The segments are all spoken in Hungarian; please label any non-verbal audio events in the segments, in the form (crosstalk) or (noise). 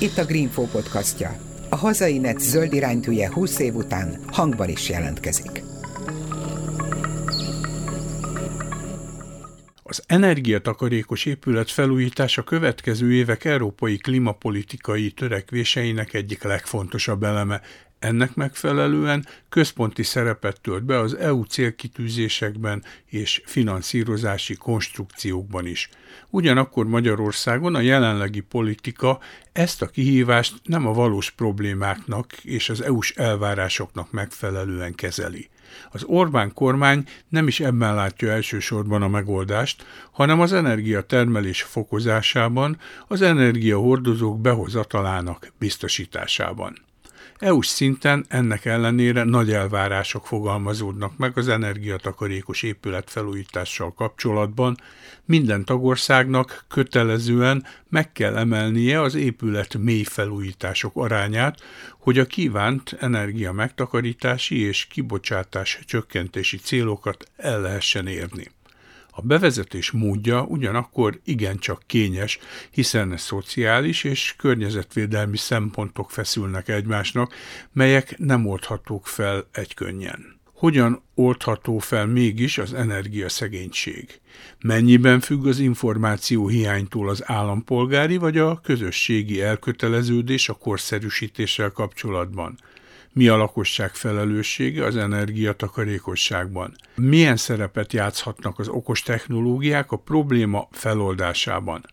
Itt a Greenfo podcastja. A hazai net zöld iránytűje 20 év után hangban is jelentkezik. Az energiatakarékos épület felújítás a következő évek európai klimapolitikai törekvéseinek egyik legfontosabb eleme, ennek megfelelően központi szerepet tölt be az EU célkitűzésekben és finanszírozási konstrukciókban is. Ugyanakkor Magyarországon a jelenlegi politika ezt a kihívást nem a valós problémáknak és az EU-s elvárásoknak megfelelően kezeli. Az Orbán kormány nem is ebben látja elsősorban a megoldást, hanem az energiatermelés fokozásában, az energiahordozók behozatalának biztosításában. EU-s szinten ennek ellenére nagy elvárások fogalmazódnak meg az energiatakarékos épület felújítással kapcsolatban. Minden tagországnak kötelezően meg kell emelnie az épület mély felújítások arányát, hogy a kívánt energia megtakarítási és kibocsátás csökkentési célokat el lehessen érni. A bevezetés módja ugyanakkor igencsak kényes, hiszen szociális és környezetvédelmi szempontok feszülnek egymásnak, melyek nem oldhatók fel egykönnyen. Hogyan oldható fel mégis az energiaszegénység? Mennyiben függ az információ hiánytól az állampolgári vagy a közösségi elköteleződés a korszerűsítéssel kapcsolatban? Mi a lakosság felelőssége az energiatakarékosságban, milyen szerepet játszhatnak az okos technológiák a probléma feloldásában.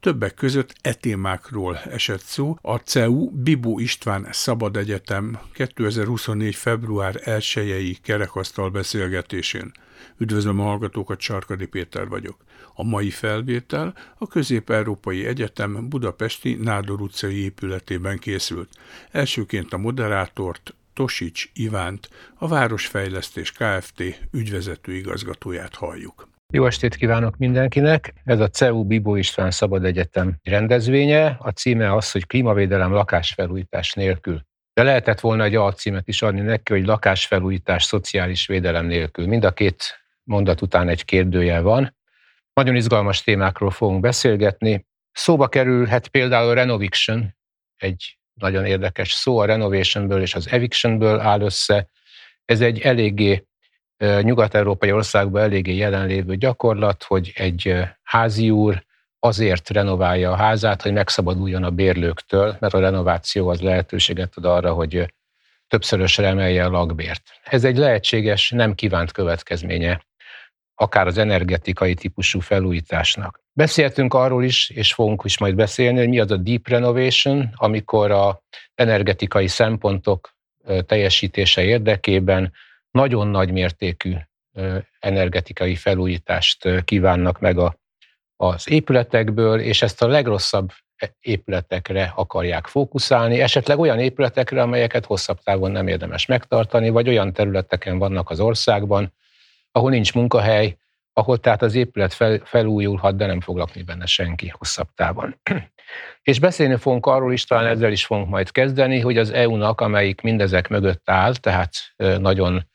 Többek között e témákról esett szó a CEU Bibó István Szabad Egyetem 2024. február 1-i kerekasztal beszélgetésén. Üdvözlöm a hallgatókat, Sarkadi Péter vagyok. A mai felvétel a Közép-Európai Egyetem budapesti Nádor utcai épületében készült. Elsőként a moderátort, Tosics Ivánt, a Városfejlesztés Kft. ügyvezető igazgatóját halljuk. Jó estét kívánok mindenkinek! Ez a CEU Bibó István Szabad Egyetem rendezvénye. A címe az, hogy klímavédelem lakásfelújítás nélkül. De lehetett volna egy alcímet is adni neki, hogy lakásfelújítás szociális védelem nélkül. Mind a két mondat után egy kérdőjel van. Nagyon izgalmas témákról fogunk beszélgetni. Szóba kerülhet például renoviction, egy nagyon érdekes szó, a renovationből és az evictionből áll össze. Ez egy eléggé nyugat-európai országban eléggé jelenlévő gyakorlat, hogy egy házi úr azért renoválja a házát, hogy megszabaduljon a bérlőktől, mert a renováció az lehetőséget ad arra, hogy többszörösre emelje a lakbért. Ez egy lehetséges, nem kívánt következménye akár az energetikai típusú felújításnak. Beszéltünk arról is, és fogunk is majd beszélni, hogy mi az a deep renovation, amikor a energetikai szempontok teljesítése érdekében nagyon nagy mértékű energetikai felújítást kívánnak meg a, az épületekből, és ezt a legrosszabb épületekre akarják fókuszálni, esetleg olyan épületekre, amelyeket hosszabb távon nem érdemes megtartani, vagy olyan területeken vannak az országban, ahol nincs munkahely, ahol tehát az épület fel, felújulhat, de nem fog lakni benne senki hosszabb távon. (clears throat) És beszélni fogunk arról is, talán ezzel is fogunk majd kezdeni, hogy az EU-nak, amelyik mindezek mögött áll, tehát nagyon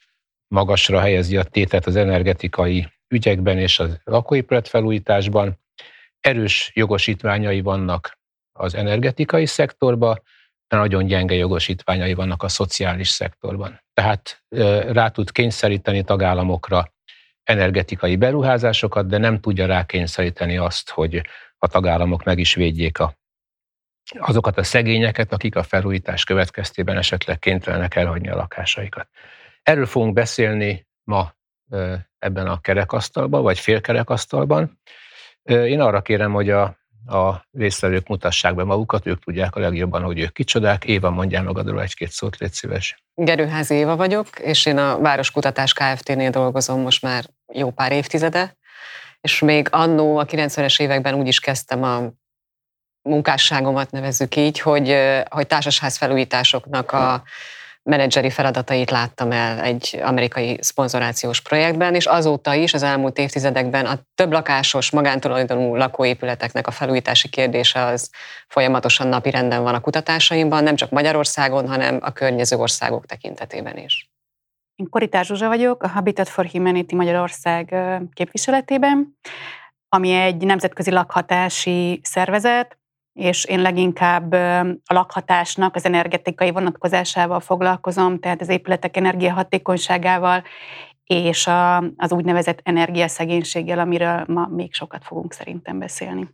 magasra helyezi a tétet az energetikai ügyekben és a lakóépület felújításban, erős jogosítványai vannak az energetikai szektorban, de nagyon gyenge jogosítványai vannak a szociális szektorban. Tehát rá tud kényszeríteni tagállamokra energetikai beruházásokat, de nem tudja rákényszeríteni azt, hogy a tagállamok meg is védjék a, azokat a szegényeket, akik a felújítás következtében esetleg kénytelenek elhagyni a lakásaikat. Erről fogunk beszélni ma ebben a kerekasztalban, vagy félkerekasztalban. Én arra kérem, hogy a a résztvevők mutassák be magukat, ők tudják a legjobban, hogy ők kicsodák. Éva, mondjál magadról egy-két szót, légy szíves. Gerőházi Éva vagyok, és én a Városkutatás Kft-nél dolgozom most már jó pár évtizede, és még annó a 90-es években úgy is kezdtem a munkásságomat nevezzük így, hogy, hogy társasház felújításoknak a menedzseri feladatait láttam el egy amerikai szponzorációs projektben, és azóta is az elmúlt évtizedekben a több lakásos, magántulajdonú lakóépületeknek a felújítási kérdése az folyamatosan napirenden van a kutatásaimban, nem csak Magyarországon, hanem a környező országok tekintetében is. Én Koritás Zsuzsa vagyok, a Habitat for Humanity Magyarország képviseletében. ami egy nemzetközi lakhatási szervezet, és én leginkább a lakhatásnak az energetikai vonatkozásával foglalkozom, tehát az épületek energiahatékonyságával, és a, az úgynevezett energiaszegénységgel, amiről ma még sokat fogunk szerintem beszélni.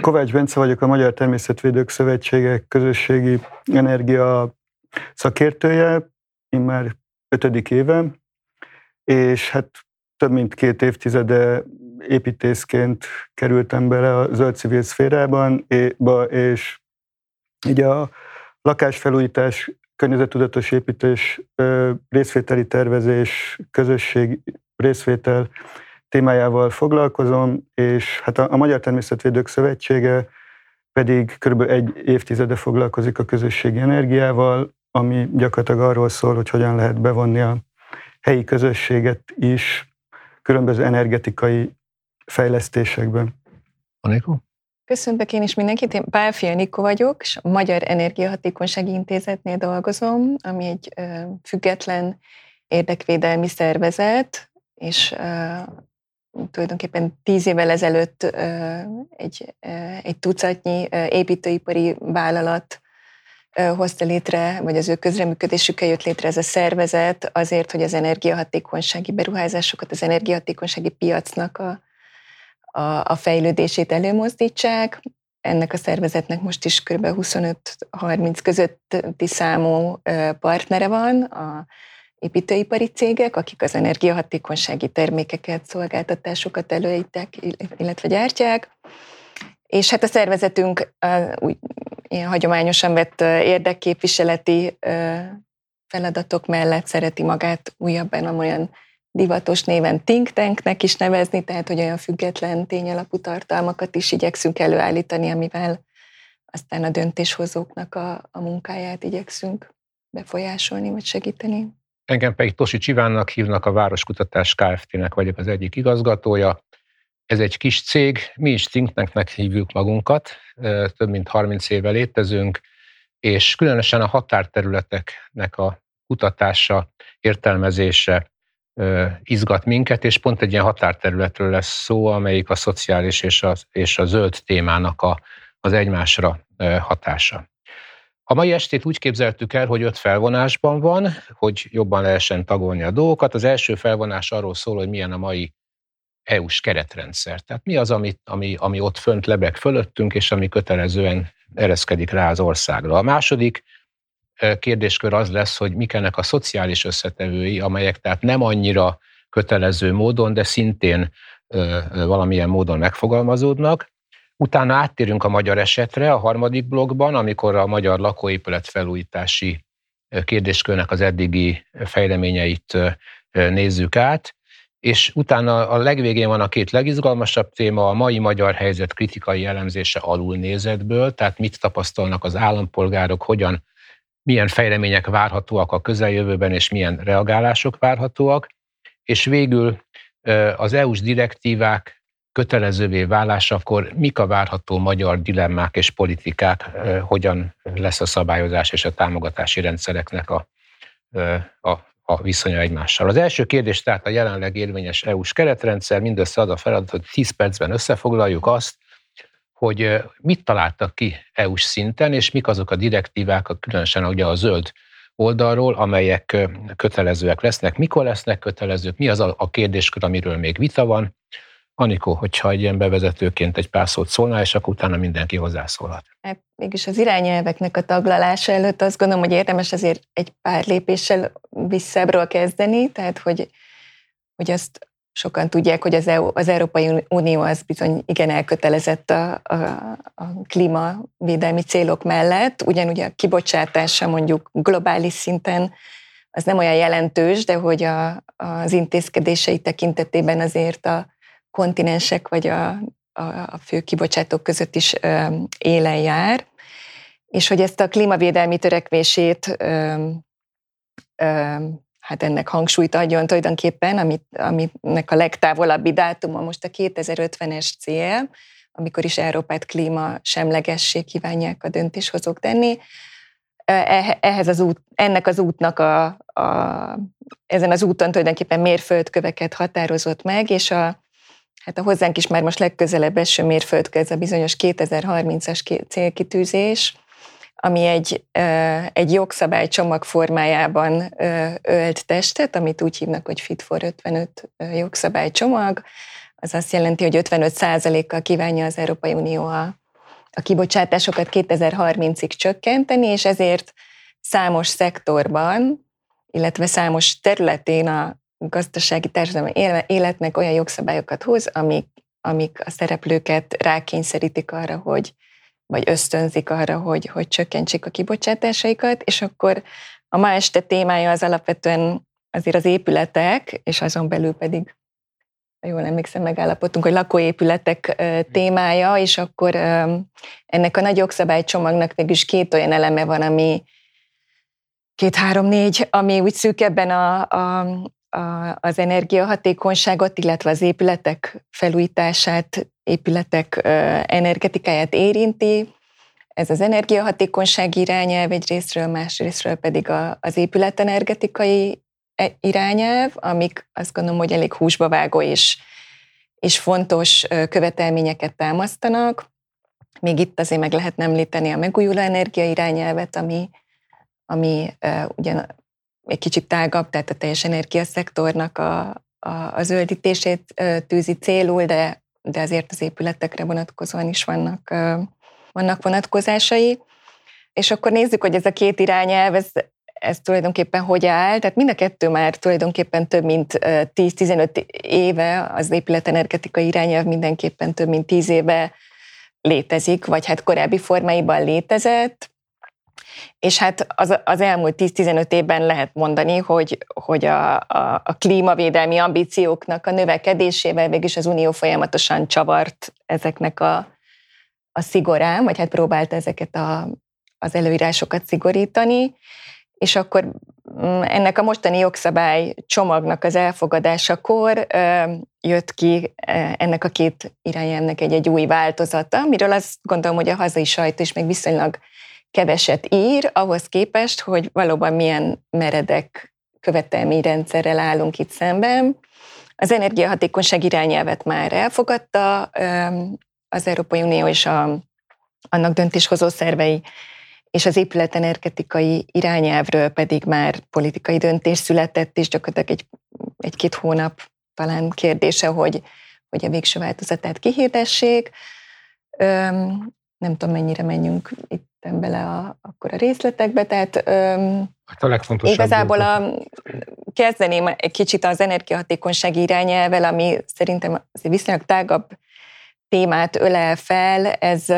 Kovács Bence vagyok, a Magyar Természetvédők Szövetsége közösségi energia szakértője, én már ötödik éve, és hát több mint két évtizede építészként kerültem bele a zöld civil szférában, és így a lakásfelújítás, környezetudatos építés, részvételi tervezés, közösség részvétel témájával foglalkozom, és hát a Magyar Természetvédők Szövetsége pedig kb. egy évtizede foglalkozik a közösségi energiával, ami gyakorlatilag arról szól, hogy hogyan lehet bevonni a helyi közösséget is különböző energetikai fejlesztésekben. Anikó? Köszöntök én is mindenkit, én Pálfia Nikó vagyok, és a Magyar Energiahatékonysági Intézetnél dolgozom, ami egy ö, független érdekvédelmi szervezet, és ö, tulajdonképpen tíz évvel ezelőtt ö, egy, ö, egy tucatnyi ö, építőipari vállalat hozta létre, vagy az ő közreműködésükkel jött létre ez a szervezet azért, hogy az energiahatékonysági beruházásokat, az energiahatékonysági piacnak a, a, a fejlődését előmozdítsák. Ennek a szervezetnek most is kb. 25-30 közötti számú partnere van, a építőipari cégek, akik az energiahatékonysági termékeket, szolgáltatásokat előítek, illetve gyártják. És hát a szervezetünk úgy ilyen hagyományosan vett érdekképviseleti feladatok mellett szereti magát újabban olyan divatos néven think tanknek is nevezni, tehát hogy olyan független tényalapú tartalmakat is igyekszünk előállítani, amivel aztán a döntéshozóknak a, a munkáját igyekszünk befolyásolni vagy segíteni. Engem pedig Tosi Csivánnak hívnak, a Városkutatás Kft-nek vagyok az egyik igazgatója. Ez egy kis cég, mi is think tanknek hívjuk magunkat, több mint 30 éve létezünk, és különösen a határterületeknek a kutatása, értelmezése izgat minket, és pont egy ilyen határterületről lesz szó, amelyik a szociális és a, és a zöld témának a, az egymásra hatása. A mai estét úgy képzeltük el, hogy öt felvonásban van, hogy jobban lehessen tagolni a dolgokat. Az első felvonás arról szól, hogy milyen a mai EU-s keretrendszer. Tehát mi az, ami, ami, ami ott fönt lebeg fölöttünk, és ami kötelezően ereszkedik rá az országra. A második kérdéskör az lesz, hogy mik ennek a szociális összetevői, amelyek tehát nem annyira kötelező módon, de szintén valamilyen módon megfogalmazódnak. Utána áttérünk a magyar esetre a harmadik blogban, amikor a magyar lakóépület felújítási kérdéskörnek az eddigi fejleményeit nézzük át, és utána a legvégén van a két legizgalmasabb téma, a mai magyar helyzet kritikai elemzése alulnézetből, tehát mit tapasztalnak az állampolgárok, hogyan milyen fejlemények várhatóak a közeljövőben, és milyen reagálások várhatóak, és végül az EU-s direktívák kötelezővé válásakor mik a várható magyar dilemmák és politikák, hogyan lesz a szabályozás és a támogatási rendszereknek a, a, a viszonya egymással. Az első kérdés tehát a jelenleg érvényes EU-s keretrendszer, mindössze ad a feladat, hogy 10 percben összefoglaljuk azt, hogy mit találtak ki EU-s szinten, és mik azok a direktívák, különösen ugye a zöld oldalról, amelyek kötelezőek lesznek, mikor lesznek kötelezők, mi az a kérdéskör, amiről még vita van. Anikó, hogyha egy ilyen bevezetőként egy pár szót szólnál, és akkor utána mindenki hozzászólhat. Hát mégis az irányelveknek a taglalása előtt azt gondolom, hogy érdemes azért egy pár lépéssel visszábbról kezdeni, tehát hogy, hogy azt sokan tudják, hogy az, EU, az Európai Unió az bizony igen elkötelezett a, a, a klímavédelmi célok mellett, ugyanúgy a kibocsátása mondjuk globális szinten az nem olyan jelentős, de hogy a, az intézkedései tekintetében azért a kontinensek vagy a, a, a fő kibocsátók között is ö, élen jár, és hogy ezt a klímavédelmi törekvését ö, ö, hát ennek hangsúlyt adjon tulajdonképpen, amit, aminek a legtávolabbi dátuma most a 2050-es cél, amikor is Európát klíma semlegessé kívánják a döntéshozók tenni. Ehhez az út, ennek az útnak a, a, ezen az úton tulajdonképpen mérföldköveket határozott meg, és a, hát a hozzánk is már most legközelebb eső mérföldkő, ez a bizonyos 2030-as célkitűzés, ami egy, egy jogszabálycsomag formájában ölt testet, amit úgy hívnak, hogy Fit for 55 jogszabálycsomag. Az azt jelenti, hogy 55 kal kívánja az Európai Unió a, a kibocsátásokat 2030-ig csökkenteni, és ezért számos szektorban, illetve számos területén a gazdasági társadalmi életnek olyan jogszabályokat hoz, amik, amik a szereplőket rákényszerítik arra, hogy vagy ösztönzik arra, hogy, hogy csökkentsék a kibocsátásaikat, és akkor a ma este témája az alapvetően azért az épületek, és azon belül pedig, jól emlékszem, megállapodtunk, hogy lakóépületek témája, és akkor ennek a nagy jogszabálycsomagnak mégis két olyan eleme van, ami két-három-négy, ami úgy szűkebben a, a, a, az energiahatékonyságot, illetve az épületek felújítását, épületek energetikáját érinti. Ez az energiahatékonyság irányelv egy részről, másrésztről pedig a, az épületenergetikai e, irányelv, amik azt gondolom, hogy elég húsba vágó és, és fontos követelményeket támasztanak. Még itt azért meg lehetne említeni a megújuló energia irányelvet, ami, ami uh, ugyan egy kicsit tágabb, tehát a teljes energiaszektornak a, a, a zöldítését tűzi célul, de, de azért az épületekre vonatkozóan is vannak, vannak vonatkozásai. És akkor nézzük, hogy ez a két irányelv, ez, ez tulajdonképpen hogy áll. Tehát mind a kettő már tulajdonképpen több mint 10-15 éve, az épületenergetikai irányelv mindenképpen több mint 10 éve létezik, vagy hát korábbi formáiban létezett és hát az, az elmúlt 10-15 évben lehet mondani, hogy, hogy a, a, a klímavédelmi ambícióknak a növekedésével végig az Unió folyamatosan csavart ezeknek a, a szigorán, vagy hát próbált ezeket a, az előírásokat szigorítani, és akkor mm, ennek a mostani jogszabály csomagnak az elfogadásakor jött ki ennek a két irányelvnek egy, egy új változata, amiről azt gondolom, hogy a hazai sajtó is még viszonylag keveset ír, ahhoz képest, hogy valóban milyen meredek követelményrendszerrel állunk itt szemben. Az energiahatékonyság irányelvet már elfogadta az Európai Unió és a, annak döntéshozó szervei, és az épületenergetikai irányelvről pedig már politikai döntés született, és gyakorlatilag egy, egy-két hónap talán kérdése, hogy, hogy a végső változatát kihirdessék. Nem tudom, mennyire menjünk itt mentem bele a, akkor a részletekbe, tehát öm, hát a legfontosabb igazából a, kezdeném egy kicsit az energiahatékonysági irányelvel, ami szerintem viszonylag tágabb témát ölel fel, ez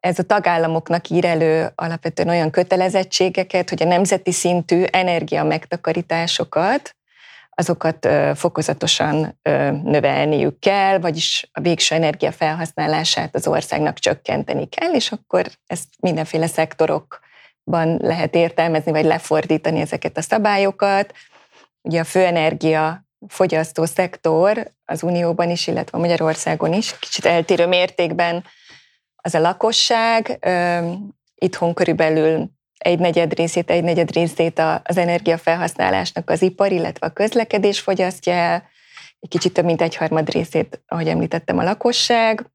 ez a tagállamoknak ír elő alapvetően olyan kötelezettségeket, hogy a nemzeti szintű energia megtakarításokat azokat fokozatosan növelniük kell, vagyis a végső energia felhasználását az országnak csökkenteni kell, és akkor ezt mindenféle szektorokban lehet értelmezni, vagy lefordítani ezeket a szabályokat. Ugye a főenergia fogyasztó szektor az Unióban is, illetve Magyarországon is kicsit eltérő mértékben az a lakosság. Itthon körülbelül egy negyed részét, egy negyed részét az energiafelhasználásnak az ipar, illetve a közlekedés fogyasztja el, egy kicsit több mint egy harmad részét, ahogy említettem, a lakosság,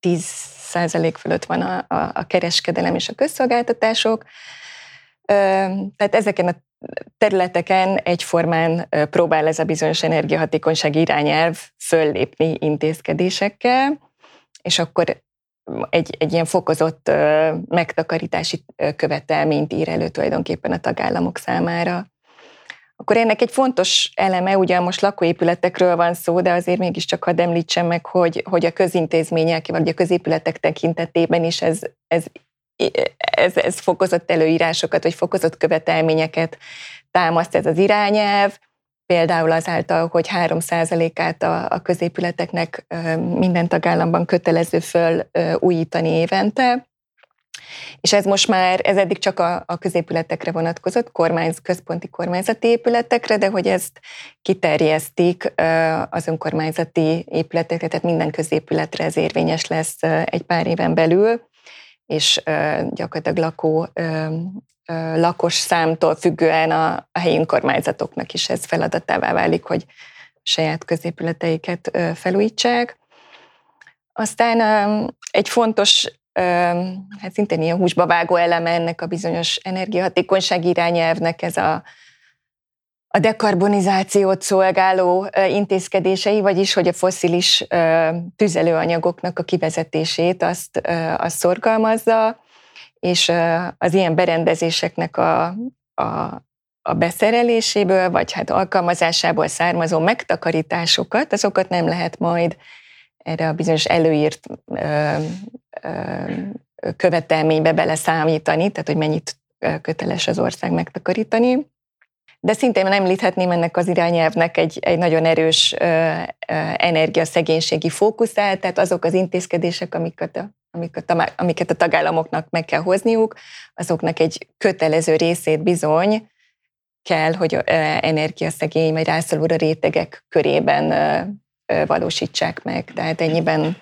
10 százalék fölött van a, a, a kereskedelem és a közszolgáltatások. Tehát ezeken a területeken egyformán próbál ez a bizonyos energiahatékonyság irányelv föllépni intézkedésekkel, és akkor egy, egy ilyen fokozott megtakarítási követelményt ír elő tulajdonképpen a tagállamok számára. Akkor ennek egy fontos eleme, ugye most lakóépületekről van szó, de azért mégiscsak hadd említsem meg, hogy, hogy a közintézmények, vagy a középületek tekintetében is ez, ez, ez, ez fokozott előírásokat, vagy fokozott követelményeket támaszt ez az irányelv, például azáltal, hogy 3%-át a, a középületeknek minden tagállamban kötelező föl újítani évente, és ez most már, ez eddig csak a, a középületekre vonatkozott, kormányz, központi kormányzati épületekre, de hogy ezt kiterjesztik az önkormányzati épületekre, tehát minden középületre ez érvényes lesz egy pár éven belül, és gyakorlatilag lakó lakos számtól függően a, a helyi önkormányzatoknak is ez feladatává válik, hogy saját középületeiket felújítsák. Aztán egy fontos, hát szintén ilyen húsba vágó eleme ennek a bizonyos energiahatékonyság irányelvnek ez a, a dekarbonizációt szolgáló intézkedései, vagyis hogy a foszilis tüzelőanyagoknak a kivezetését azt, azt szorgalmazza, és az ilyen berendezéseknek a, a, a beszereléséből, vagy hát alkalmazásából származó megtakarításokat, azokat nem lehet majd erre a bizonyos előírt ö, ö, követelménybe beleszámítani, tehát hogy mennyit köteles az ország megtakarítani. De szintén említhetném ennek az irányelvnek egy, egy nagyon erős ö, ö, energiaszegénységi fókuszát, tehát azok az intézkedések, amiket a, amiket, a, tagállamoknak meg kell hozniuk, azoknak egy kötelező részét bizony kell, hogy energiaszegény vagy rászoruló rétegek körében valósítsák meg. Tehát ennyiben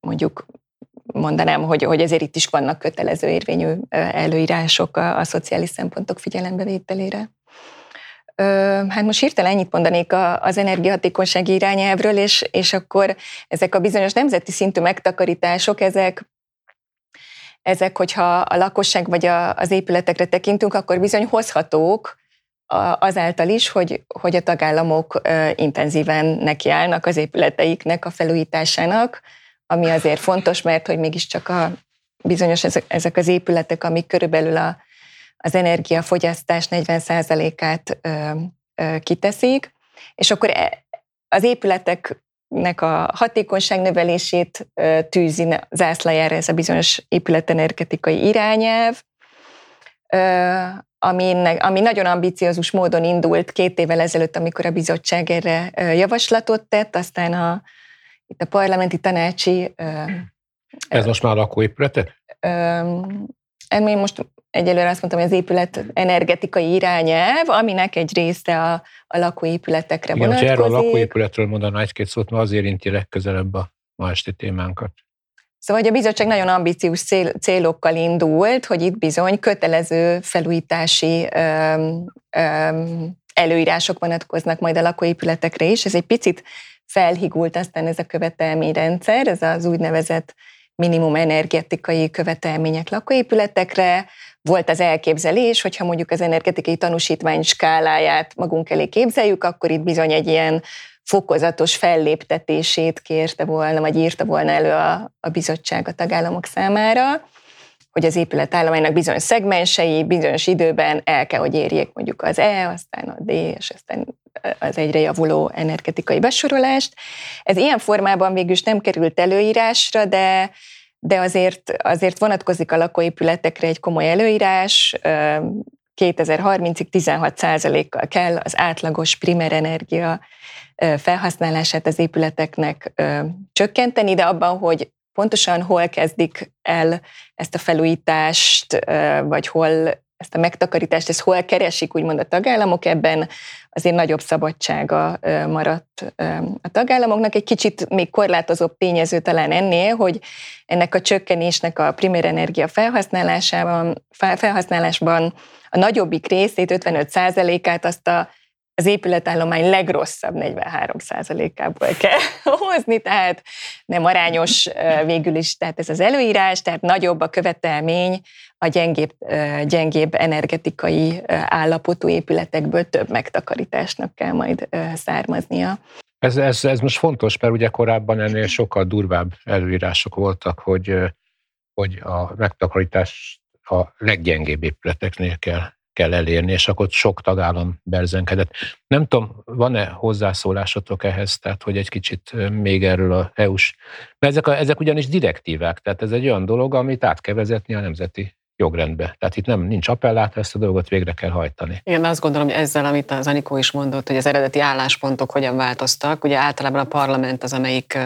mondjuk mondanám, hogy, hogy ezért itt is vannak kötelező érvényű előírások a, a szociális szempontok figyelembevételére. Hát most hirtelen ennyit mondanék az energiahatékonysági irányelvről, és, és akkor ezek a bizonyos nemzeti szintű megtakarítások, ezek ezek, hogyha a lakosság vagy a, az épületekre tekintünk, akkor bizony hozhatók azáltal is, hogy, hogy a tagállamok intenzíven nekiállnak az épületeiknek a felújításának, ami azért fontos, mert hogy mégiscsak a bizonyos ezek, ezek az épületek, amik körülbelül a, az energiafogyasztás 40%-át ö, ö, kiteszik, és akkor e, az épületeknek a hatékonyság növelését tűzi zászlajára ez a bizonyos épületenergetikai irányelv, ami, ami nagyon ambiciózus módon indult két évvel ezelőtt, amikor a bizottság erre javaslatot tett, aztán a, itt a parlamenti tanácsi... Ez most már lakóépületek? Én most egyelőre azt mondtam, hogy az épület energetikai irányelv, aminek egy része a, a lakóépületekre Igen, vonatkozik. erről a lakóépületről mondaná egy-két szót, mert az érinti legközelebb a ma esti témánkat. Szóval, hogy a bizottság nagyon ambiciózus cél, célokkal indult, hogy itt bizony kötelező felújítási öm, öm, előírások vonatkoznak majd a lakóépületekre is. Ez egy picit felhigult aztán ez a követelményrendszer, ez az úgynevezett minimum energetikai követelmények lakóépületekre. Volt az elképzelés, hogyha mondjuk az energetikai tanúsítvány skáláját magunk elé képzeljük, akkor itt bizony egy ilyen fokozatos felléptetését kérte volna, vagy írta volna elő a, a bizottság a tagállamok számára, hogy az épületállománynak bizonyos szegmensei bizonyos időben el kell, hogy érjék mondjuk az E, aztán a D, és aztán az egyre javuló energetikai besorolást. Ez ilyen formában végül is nem került előírásra, de de azért, azért vonatkozik a lakóépületekre egy komoly előírás, 2030-ig 16 kal kell az átlagos primer energia felhasználását az épületeknek csökkenteni, de abban, hogy pontosan hol kezdik el ezt a felújítást, vagy hol ezt a megtakarítást, ezt hol keresik úgymond a tagállamok, ebben azért nagyobb szabadsága maradt a tagállamoknak. Egy kicsit még korlátozóbb tényező talán ennél, hogy ennek a csökkenésnek a primér energia felhasználásában, felhasználásban a nagyobbik részét, 55%-át azt a az épületállomány legrosszabb 43%-ából kell (laughs) hozni, tehát nem arányos végül is, tehát ez az előírás, tehát nagyobb a követelmény a gyengébb, gyengébb energetikai állapotú épületekből több megtakarításnak kell majd származnia. Ez, ez, ez most fontos, mert ugye korábban ennél sokkal durvább előírások voltak, hogy, hogy a megtakarítás a leggyengébb épületeknél kell kell elérni, és akkor sok tagállam berzenkedett. Nem tudom, van-e hozzászólásotok ehhez, tehát hogy egy kicsit még erről a EU-s... Mert ezek, a, ezek ugyanis direktívák, tehát ez egy olyan dolog, amit át kell vezetni a nemzeti jogrendbe. Tehát itt nem nincs appellát, ezt a dolgot végre kell hajtani. Igen, azt gondolom, hogy ezzel, amit az Anikó is mondott, hogy az eredeti álláspontok hogyan változtak. Ugye általában a parlament az, amelyik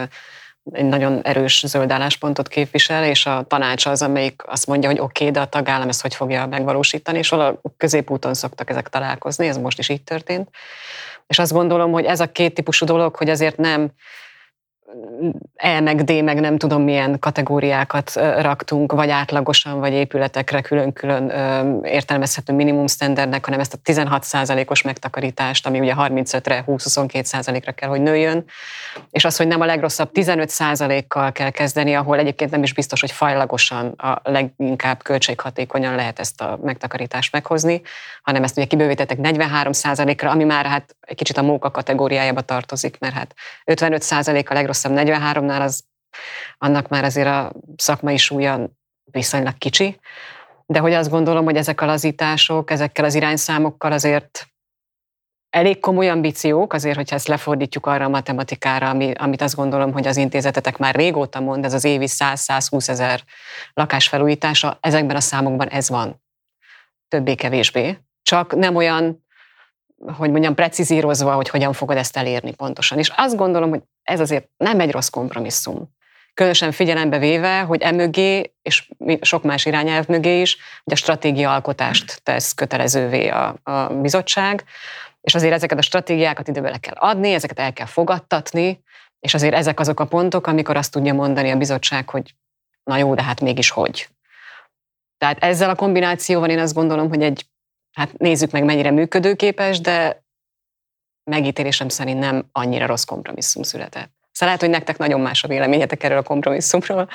egy nagyon erős zöld álláspontot képvisel, és a tanács az, amelyik azt mondja, hogy oké, okay, de a tagállam ezt hogy fogja megvalósítani, és valahol középúton szoktak ezek találkozni, ez most is így történt. És azt gondolom, hogy ez a két típusú dolog, hogy azért nem E meg D meg nem tudom milyen kategóriákat raktunk, vagy átlagosan, vagy épületekre külön-külön értelmezhető minimum standardnek, hanem ezt a 16%-os megtakarítást, ami ugye 35-re, 20-22%-ra kell, hogy nőjön, és az, hogy nem a legrosszabb 15%-kal kell kezdeni, ahol egyébként nem is biztos, hogy fajlagosan a leginkább költséghatékonyan lehet ezt a megtakarítást meghozni, hanem ezt ugye kibővítettek 43%-ra, ami már hát egy kicsit a móka kategóriájába tartozik, mert hát 55% a legrosszabb 43-nál, az annak már azért a szakmai súlya viszonylag kicsi. De hogy azt gondolom, hogy ezek a lazítások, ezekkel az irányszámokkal azért elég komoly ambíciók, azért, hogyha ezt lefordítjuk arra a matematikára, ami, amit azt gondolom, hogy az intézetetek már régóta mond, ez az évi 100-120 ezer lakásfelújítása, ezekben a számokban ez van. Többé-kevésbé. Csak nem olyan hogy mondjam, precizírozva, hogy hogyan fogod ezt elérni pontosan. És azt gondolom, hogy ez azért nem egy rossz kompromisszum. Különösen figyelembe véve, hogy emögé, és sok más irányelv mögé is, hogy a stratégia alkotást tesz kötelezővé a, a bizottság, és azért ezeket a stratégiákat időbe le kell adni, ezeket el kell fogadtatni, és azért ezek azok a pontok, amikor azt tudja mondani a bizottság, hogy na jó, de hát mégis hogy. Tehát ezzel a kombinációval én azt gondolom, hogy egy hát nézzük meg, mennyire működőképes, de megítélésem szerint nem annyira rossz kompromisszum született. Szóval lehet, hogy nektek nagyon más a véleményetek erről a kompromisszumról.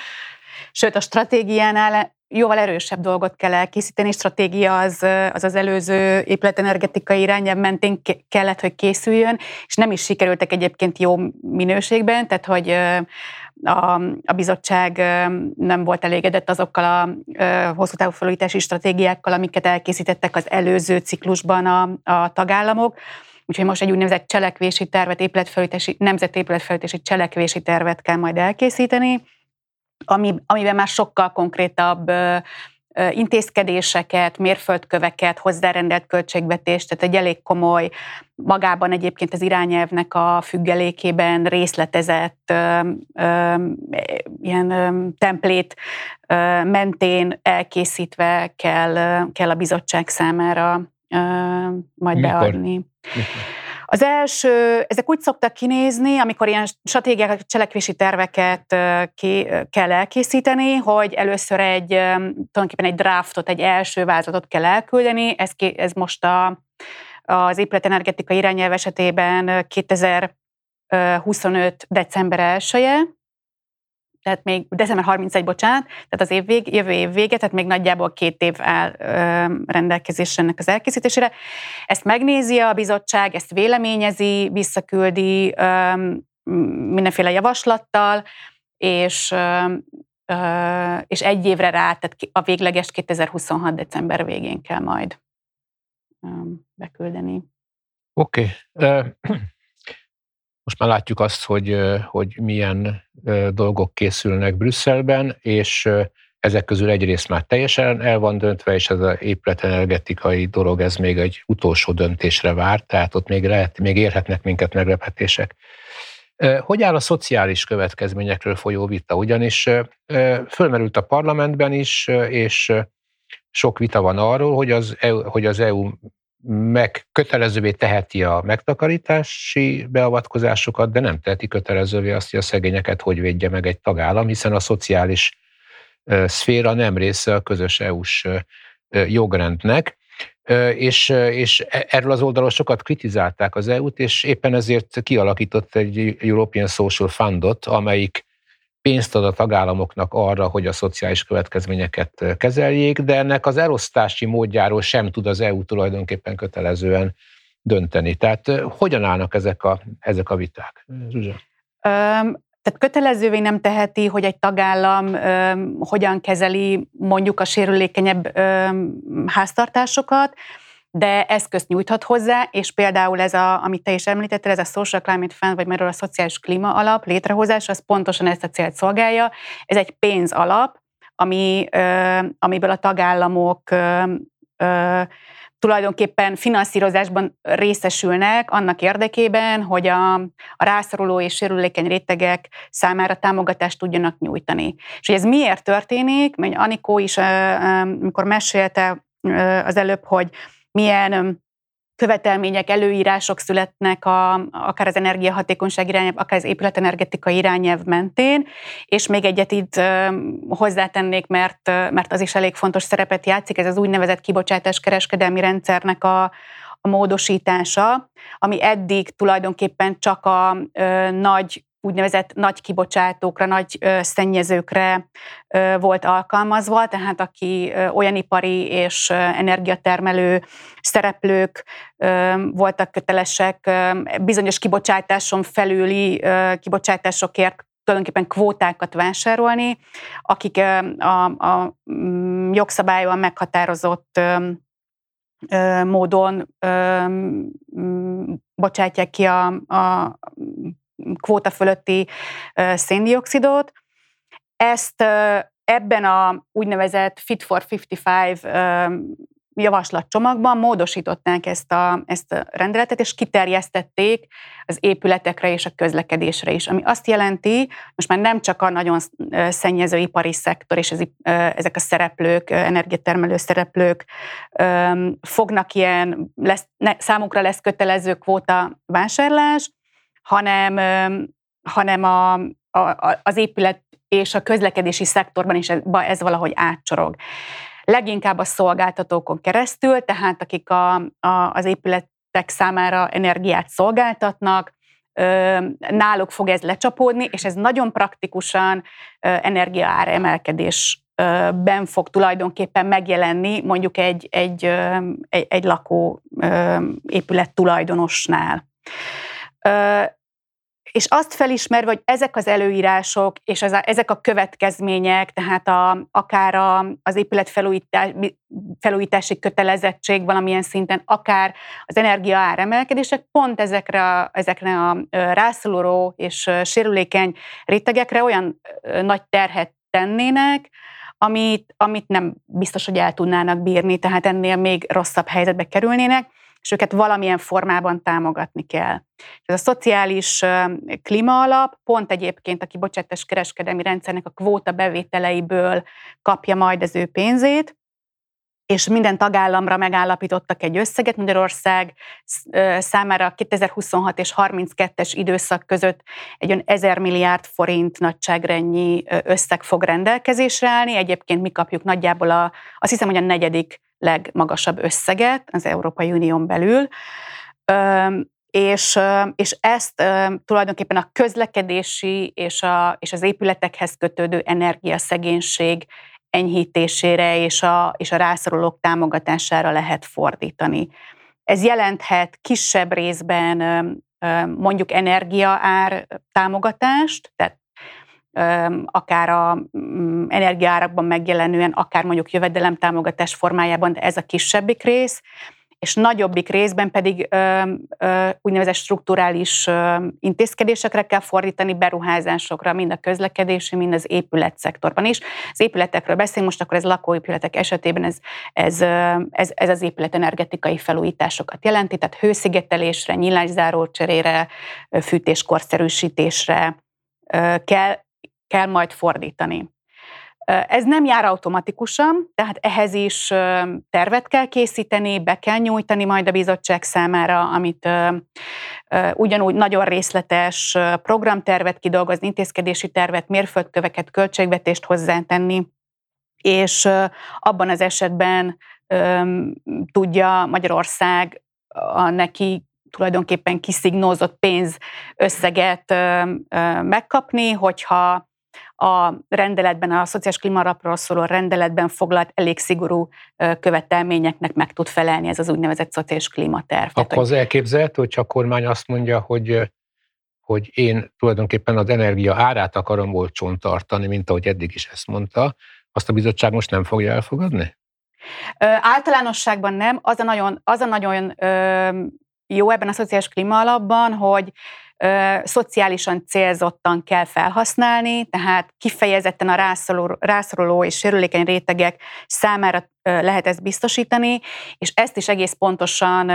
Sőt, a stratégiánál jóval erősebb dolgot kell elkészíteni. Stratégia az az, az előző épületenergetikai irányelv mentén kellett, hogy készüljön, és nem is sikerültek egyébként jó minőségben, tehát hogy a, a bizottság nem volt elégedett azokkal a hosszú távú felújítási stratégiákkal, amiket elkészítettek az előző ciklusban a, a tagállamok. Úgyhogy most egy úgynevezett cselekvési tervet, épületfelújítási, nemzeti épületfelújítási cselekvési tervet kell majd elkészíteni, ami, amiben már sokkal konkrétabb intézkedéseket, mérföldköveket, hozzárendelt költségvetést, tehát egy elég komoly, magában egyébként az irányelvnek a függelékében részletezett ilyen ö, templét mentén elkészítve kell, kell a bizottság számára majd Mikor? beadni. Mikor? Az első, ezek úgy szoktak kinézni, amikor ilyen stratégiák, cselekvési terveket ki, kell elkészíteni, hogy először egy, tulajdonképpen egy draftot, egy első vázatot kell elküldeni, ez, ez most a, az épületenergetika irányelv esetében 2025. december 1 tehát még december 31, bocsánat, tehát az év vég, jövő év vége, tehát még nagyjából két év áll rendelkezésre ennek az elkészítésére. Ezt megnézi a bizottság, ezt véleményezi, visszaküldi mindenféle javaslattal, és és egy évre rá, tehát a végleges 2026. december végén kell majd beküldeni. Oké. Okay. Most már látjuk azt, hogy, hogy milyen dolgok készülnek Brüsszelben, és ezek közül egyrészt már teljesen el van döntve, és ez az épületenergetikai dolog, ez még egy utolsó döntésre vár, tehát ott még, lehet, még érhetnek minket meglepetések. Hogy áll a szociális következményekről folyó vita? Ugyanis fölmerült a parlamentben is, és sok vita van arról, hogy az EU, hogy az EU meg kötelezővé teheti a megtakarítási beavatkozásokat, de nem teheti kötelezővé azt, hogy a szegényeket hogy védje meg egy tagállam, hiszen a szociális szféra nem része a közös EU-s jogrendnek. És, és e, erről az oldalról sokat kritizálták az EU-t, és éppen ezért kialakított egy European Social Fundot, amelyik pénzt ad a tagállamoknak arra, hogy a szociális következményeket kezeljék, de ennek az elosztási módjáról sem tud az EU tulajdonképpen kötelezően dönteni. Tehát hogyan állnak ezek a, ezek a viták? Zsuzsa. Tehát kötelezővé nem teheti, hogy egy tagállam ö, hogyan kezeli mondjuk a sérülékenyebb ö, háztartásokat, de eszközt nyújthat hozzá, és például ez, a, amit te is említettél, ez a Social Climate Fund, vagy magyarul a Szociális Klíma Alap létrehozása, az pontosan ezt a célt szolgálja. Ez egy pénzalap, ami, ö, amiből a tagállamok ö, ö, tulajdonképpen finanszírozásban részesülnek annak érdekében, hogy a, a rászoruló és sérülékeny rétegek számára támogatást tudjanak nyújtani. És hogy ez miért történik, mert Anikó is, amikor mesélte az előbb, hogy milyen követelmények, előírások születnek a, akár az energiahatékonyság irányelv, akár az épületenergetikai irányelv mentén, és még egyet itt hozzátennék, mert, mert az is elég fontos szerepet játszik, ez az úgynevezett kibocsátás kereskedelmi rendszernek a, a módosítása, ami eddig tulajdonképpen csak a ö, nagy úgynevezett nagy kibocsátókra, nagy szennyezőkre volt alkalmazva, tehát aki olyan ipari és energiatermelő szereplők voltak kötelesek bizonyos kibocsátáson felüli kibocsátásokért tulajdonképpen kvótákat vásárolni, akik a, a mm, jogszabályon meghatározott módon mm, bocsátják ki a, a kvóta fölötti széndiokszidot. Ezt ebben a úgynevezett Fit for 55 javaslatcsomagban módosították ezt a, ezt a rendeletet, és kiterjesztették az épületekre és a közlekedésre is, ami azt jelenti, most már nem csak a nagyon szennyező ipari szektor és ez, ezek a szereplők, energiatermelő szereplők fognak ilyen, lesz, ne, számukra lesz kötelező kvóta vásárlás, hanem, hanem a, a, az épület és a közlekedési szektorban is ez, ez valahogy átcsorog. Leginkább a szolgáltatókon keresztül, tehát akik a, a, az épületek számára energiát szolgáltatnak, náluk fog ez lecsapódni, és ez nagyon praktikusan energiaár emelkedésben fog tulajdonképpen megjelenni mondjuk egy, egy, egy, egy lakó épület tulajdonosnál és azt felismerve, hogy ezek az előírások és az, ezek a következmények, tehát a, akár a, az épület felújítás, felújítási kötelezettség valamilyen szinten, akár az energia áremelkedések pont ezekre a, ezekre a rászoruló és sérülékeny rétegekre olyan nagy terhet tennének, amit, amit nem biztos, hogy el tudnának bírni, tehát ennél még rosszabb helyzetbe kerülnének és őket valamilyen formában támogatni kell. Ez a szociális klímaalap pont egyébként a kibocsátás kereskedelmi rendszernek a kvóta bevételeiből kapja majd az ő pénzét, és minden tagállamra megállapítottak egy összeget. Magyarország számára 2026 és 32-es időszak között egy olyan 1000 milliárd forint nagyságrennyi összeg fog rendelkezésre állni. Egyébként mi kapjuk nagyjából a, azt hiszem, hogy a negyedik legmagasabb összeget az Európai Unión belül, és, és ezt tulajdonképpen a közlekedési és, a, és az épületekhez kötődő energiaszegénység enyhítésére és a, és a rászorulók támogatására lehet fordítani. Ez jelenthet kisebb részben mondjuk energiaár támogatást, tehát akár a mm, energiaárakban megjelenően, akár mondjuk jövedelemtámogatás formájában, de ez a kisebbik rész, és nagyobbik részben pedig úgynevezett strukturális intézkedésekre kell fordítani, beruházásokra, mind a közlekedési, mind az épületszektorban is. Az épületekről beszélünk, most akkor ez lakóépületek esetében ez, ez, ez, ez az épület energetikai felújításokat jelenti, tehát hőszigetelésre, nyílászáró cserére, fűtéskorszerűsítésre kell kell majd fordítani. Ez nem jár automatikusan, tehát ehhez is tervet kell készíteni, be kell nyújtani majd a bizottság számára, amit ugyanúgy nagyon részletes programtervet kidolgozni, intézkedési tervet, mérföldköveket, költségvetést hozzátenni, és abban az esetben tudja Magyarország a neki tulajdonképpen kiszignózott pénz összeget megkapni, hogyha a rendeletben, a szociális klímarapról szóló rendeletben foglalt elég szigorú követelményeknek meg tud felelni ez az úgynevezett szociális klímaterv. Akkor az elképzelhető, hogy a kormány azt mondja, hogy hogy én tulajdonképpen az energia árát akarom olcsón tartani, mint ahogy eddig is ezt mondta, azt a bizottság most nem fogja elfogadni? Ö, általánosságban nem. Az a nagyon, az a nagyon ö, jó ebben a szociális klímaalapban, hogy szociálisan célzottan kell felhasználni, tehát kifejezetten a rászoruló, rászoruló és sérülékeny rétegek számára lehet ezt biztosítani, és ezt is egész pontosan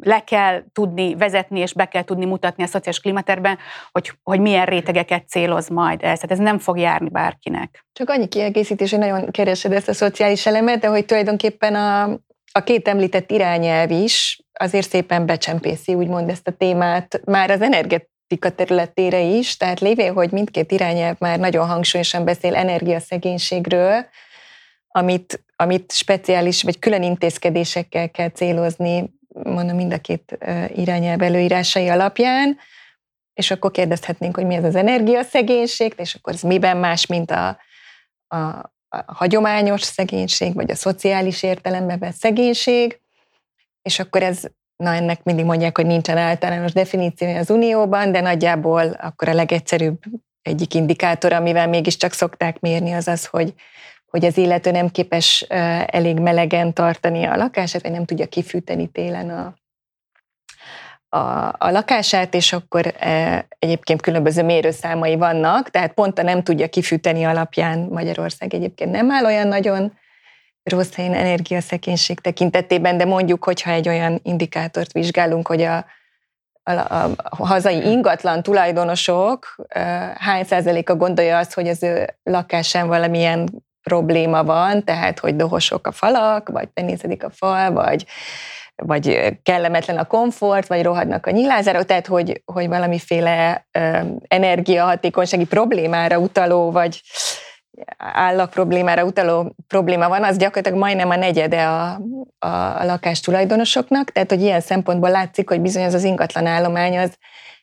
le kell tudni vezetni, és be kell tudni mutatni a szociális klímaterben, hogy, hogy milyen rétegeket céloz majd ez. Tehát ez nem fog járni bárkinek. Csak annyi kiegészítés, hogy nagyon keresed ezt a szociális elemet, de hogy tulajdonképpen a, a két említett irányelv is azért szépen becsempészi, úgymond ezt a témát már az energetika területére is, tehát lévén, hogy mindkét irányelv már nagyon hangsúlyosan beszél energiaszegénységről, amit, amit speciális vagy külön intézkedésekkel kell célozni, mondom mind a két irányelv előírásai alapján, és akkor kérdezhetnénk, hogy mi ez az energiaszegénység, és akkor ez miben más, mint a, a, a hagyományos szegénység, vagy a szociális értelemben vett szegénység, és akkor ez, na ennek mindig mondják, hogy nincsen általános definíció az Unióban, de nagyjából akkor a legegyszerűbb egyik indikátor, amivel mégiscsak szokták mérni, az az, hogy, hogy az illető nem képes elég melegen tartani a lakását, vagy nem tudja kifűteni télen a, a, a lakását, és akkor e, egyébként különböző mérőszámai vannak, tehát pont a nem tudja kifűteni alapján Magyarország egyébként nem áll olyan nagyon rossz helyen energiaszekénység tekintetében, de mondjuk, hogyha egy olyan indikátort vizsgálunk, hogy a, a, a, a hazai ingatlan tulajdonosok e, hány százaléka gondolja azt, hogy az ő lakásán valamilyen probléma van, tehát hogy dohosok a falak, vagy penézedik a fal, vagy vagy kellemetlen a komfort, vagy rohadnak a nyilázárok, tehát hogy, hogy valamiféle energiahatékonysági problémára utaló, vagy állak problémára utaló probléma van, az gyakorlatilag majdnem a negyede a, a, a tulajdonosoknak, tehát hogy ilyen szempontból látszik, hogy bizony az az ingatlan állomány az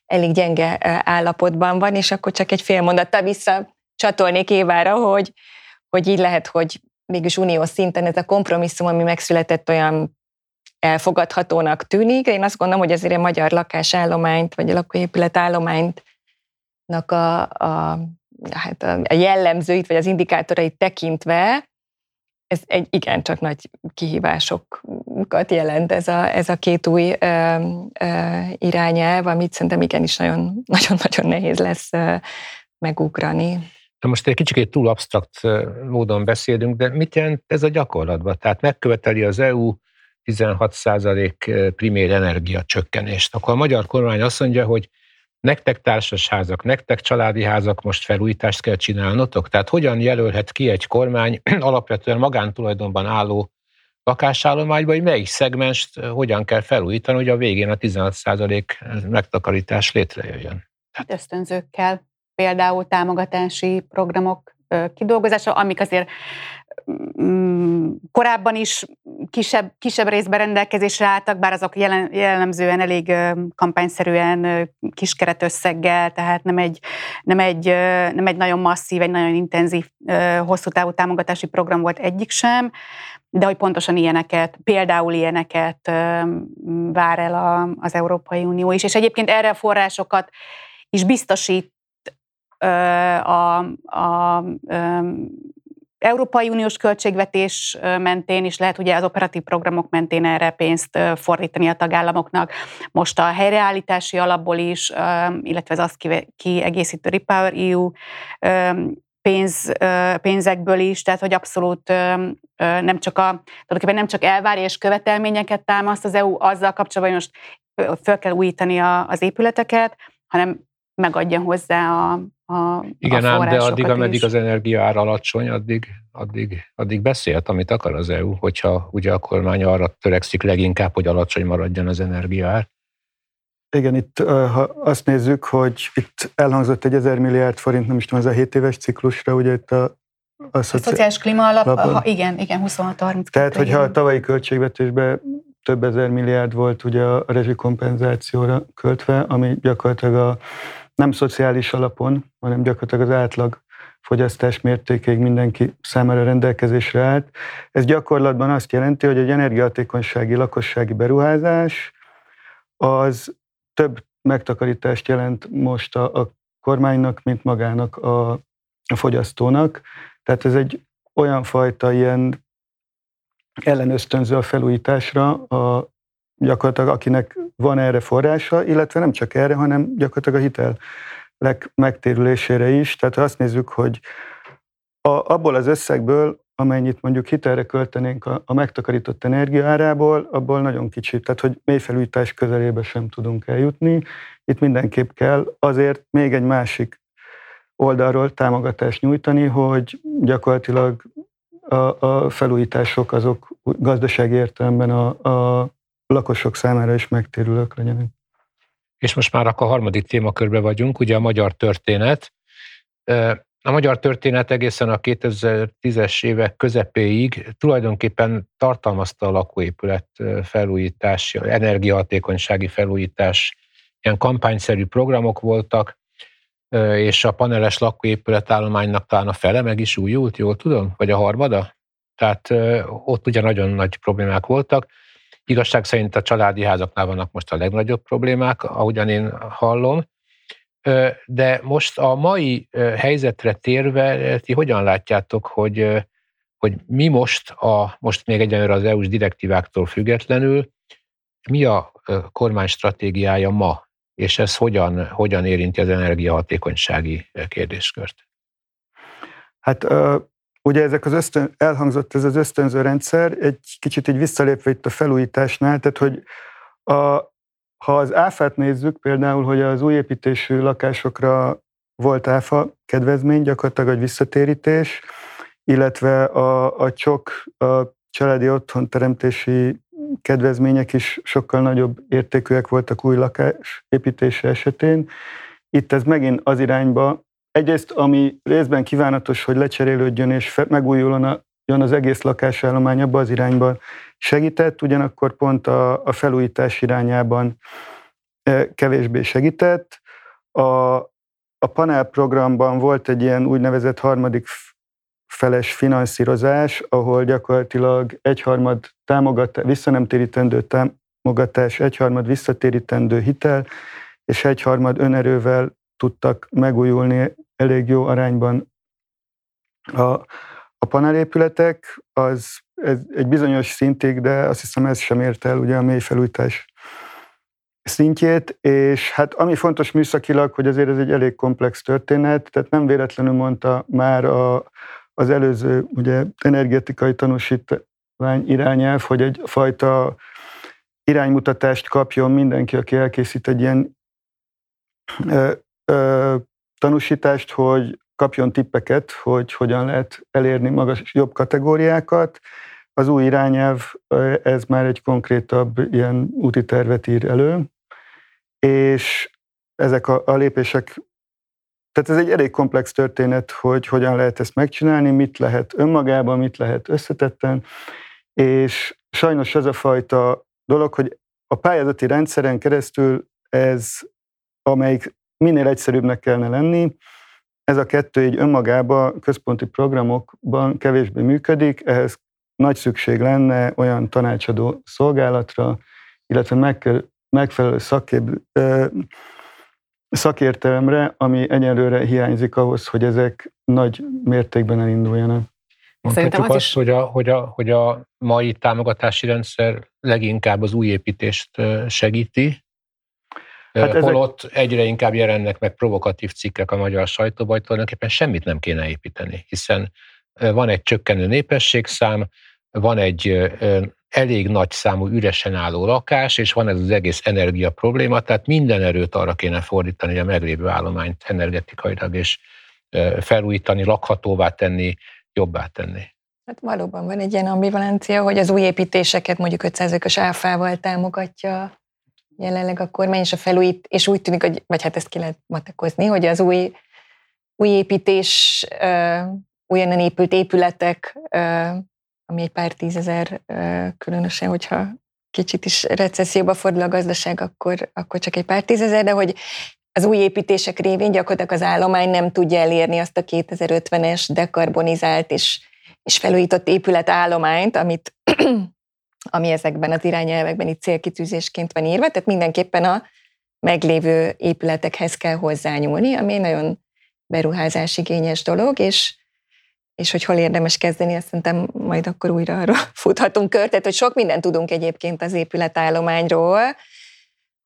elég gyenge állapotban van, és akkor csak egy fél mondattal vissza csatolnék Évára, hogy, hogy így lehet, hogy mégis uniós szinten ez a kompromisszum, ami megszületett olyan elfogadhatónak tűnik. Én azt gondolom, hogy azért a magyar lakásállományt, vagy a lakóépület állományt a, a, hát a jellemzőit, vagy az indikátorait tekintve, ez egy igencsak nagy kihívásokat jelent ez a, ez a két új ö, ö, irányelv, amit szerintem igenis (laughs) nagyon-nagyon nehéz lesz ö, megugrani. Na most egy kicsit túl absztrakt módon beszélünk, de mit jelent ez a gyakorlatban? Tehát megköveteli az EU 16% primér energia csökkenést. Akkor a magyar kormány azt mondja, hogy nektek társasházak, nektek családi házak most felújítást kell csinálnotok? Tehát hogyan jelölhet ki egy kormány (clears throat) alapvetően magántulajdonban álló lakásállományban, hogy melyik szegmest hogyan kell felújítani, hogy a végén a 16% megtakarítás létrejöjjön? Hát ösztönzőkkel, például támogatási programok kidolgozása, amik azért korábban is kisebb, kisebb részben rendelkezésre álltak, bár azok jelen, jellemzően elég kampányszerűen kiskeretösszeggel, tehát nem egy, nem, egy, nem egy nagyon masszív, egy nagyon intenzív, hosszú távú támogatási program volt egyik sem, de hogy pontosan ilyeneket, például ilyeneket vár el az Európai Unió is, és egyébként erre a forrásokat is biztosít a, a, a Európai Uniós költségvetés mentén is lehet ugye az operatív programok mentén erre pénzt fordítani a tagállamoknak. Most a helyreállítási alapból is, illetve az azt kiegészítő Repower EU pénz, pénzekből is, tehát hogy abszolút nem csak, a, tulajdonképpen nem csak elvárja és követelményeket támaszt az EU azzal kapcsolatban, hogy most föl kell újítani a, az épületeket, hanem megadja hozzá a, a Igen, a ám, de addig, ameddig az energia ár alacsony, addig, addig, addig beszélt, amit akar az EU, hogyha ugye a kormány arra törekszik leginkább, hogy alacsony maradjon az ár. Igen, itt ha azt nézzük, hogy itt elhangzott egy ezer milliárd forint, nem is tudom, ez a 7 éves ciklusra, ugye itt a a, a szociális klíma alap, ha, igen, igen, 26-30. Tehát, hogyha a tavalyi költségvetésben több ezer milliárd volt ugye a rezsikompenzációra költve, ami gyakorlatilag a nem szociális alapon, hanem gyakorlatilag az átlag fogyasztás mértékéig mindenki számára rendelkezésre állt. Ez gyakorlatban azt jelenti, hogy egy energiahatékonysági lakossági beruházás az több megtakarítást jelent most a, a kormánynak, mint magának a, a fogyasztónak. Tehát ez egy olyan fajta ilyen ellenösztönző a felújításra a gyakorlatilag akinek van erre forrása, illetve nem csak erre, hanem gyakorlatilag a hitel megtérülésére is. Tehát ha azt nézzük, hogy a, abból az összegből, amennyit mondjuk hitelre költenénk a, a megtakarított energia árából, abból nagyon kicsit, tehát hogy mélyfelújítás közelébe sem tudunk eljutni. Itt mindenképp kell azért még egy másik oldalról támogatást nyújtani, hogy gyakorlatilag a, a felújítások azok gazdasági értelemben a, a lakosok számára is megtérülők legyenek. És most már akkor a harmadik témakörbe vagyunk, ugye a magyar történet. A magyar történet egészen a 2010-es évek közepéig tulajdonképpen tartalmazta a lakóépület felújítás, energiahatékonysági felújítás, ilyen kampányszerű programok voltak, és a paneles lakóépületállománynak talán a fele meg is újult, jól tudom, vagy a harmada? Tehát ott ugye nagyon nagy problémák voltak. Igazság szerint a családi házaknál vannak most a legnagyobb problémák, ahogyan én hallom. De most a mai helyzetre térve, ti hogyan látjátok, hogy, hogy mi most, a, most még egyenlőre az EU-s direktíváktól függetlenül, mi a kormány stratégiája ma, és ez hogyan, hogyan érinti az energiahatékonysági kérdéskört? Hát ugye ezek az ösztön, elhangzott ez az ösztönző rendszer, egy kicsit így visszalépve itt a felújításnál, tehát hogy a, ha az áfát nézzük, például, hogy az új építésű lakásokra volt áfa kedvezmény, gyakorlatilag egy visszatérítés, illetve a, a csok, a családi otthon teremtési kedvezmények is sokkal nagyobb értékűek voltak új lakás építése esetén. Itt ez megint az irányba, egyrészt ami részben kívánatos, hogy lecserélődjön és megújuljon az egész lakásállomány abba az irányban segített, ugyanakkor pont a, a felújítás irányában e, kevésbé segített. A, a panel programban volt egy ilyen úgynevezett harmadik feles finanszírozás, ahol gyakorlatilag egyharmad támogatás, visszanemtérítendő támogatás, egyharmad visszatérítendő hitel, és egyharmad önerővel tudtak megújulni elég jó arányban a, a panelépületek. Az ez egy bizonyos szintig, de azt hiszem ez sem ért el ugye a mélyfelújtás szintjét, és hát ami fontos műszakilag, hogy azért ez egy elég komplex történet, tehát nem véletlenül mondta már a, az előző ugye, energetikai tanúsítvány irányelv, hogy egy fajta iránymutatást kapjon mindenki, aki elkészít egy ilyen ö, ö, tanúsítást, hogy kapjon tippeket, hogy hogyan lehet elérni magas, jobb kategóriákat. Az új irányelv, ez már egy konkrétabb ilyen úti tervet ír elő, és ezek a, a lépések tehát ez egy elég komplex történet, hogy hogyan lehet ezt megcsinálni, mit lehet önmagában, mit lehet összetetten, és sajnos ez a fajta dolog, hogy a pályázati rendszeren keresztül ez, amelyik minél egyszerűbbnek kellene lenni, ez a kettő így önmagában központi programokban kevésbé működik, ehhez nagy szükség lenne olyan tanácsadó szolgálatra, illetve megfelelő szakkép, szakértelemre, ami egyelőre hiányzik ahhoz, hogy ezek nagy mértékben elinduljanak. Mondhatjuk azt, is... hogy, a, hogy, a, hogy a mai támogatási rendszer leginkább az új építést segíti, hát ezek... holott egyre inkább jelennek meg provokatív cikkek a magyar sajtóban, hogy tulajdonképpen semmit nem kéne építeni, hiszen van egy csökkenő népességszám, van egy elég nagy számú üresen álló lakás, és van ez az egész energia probléma, tehát minden erőt arra kéne fordítani, hogy a meglévő állományt energetikailag és felújítani, lakhatóvá tenni, jobbá tenni. Hát valóban van egy ilyen ambivalencia, hogy az új építéseket mondjuk 500-ös áfával támogatja jelenleg a kormány, és a felújít, és úgy tűnik, hogy, vagy hát ezt ki lehet matekozni, hogy az új, új építés, újonnan épült épületek ami egy pár tízezer, különösen, hogyha kicsit is recesszióba fordul a gazdaság, akkor, akkor csak egy pár tízezer, de hogy az új építések révén gyakorlatilag az állomány nem tudja elérni azt a 2050-es dekarbonizált és, és felújított épületállományt, amit, ami ezekben az irányelvekben itt célkitűzésként van írva, tehát mindenképpen a meglévő épületekhez kell hozzányúlni, ami nagyon beruházásigényes dolog, és és hogy hol érdemes kezdeni, azt szerintem majd akkor újra arra (laughs) futhatunk kört, tehát hogy sok mindent tudunk egyébként az épületállományról,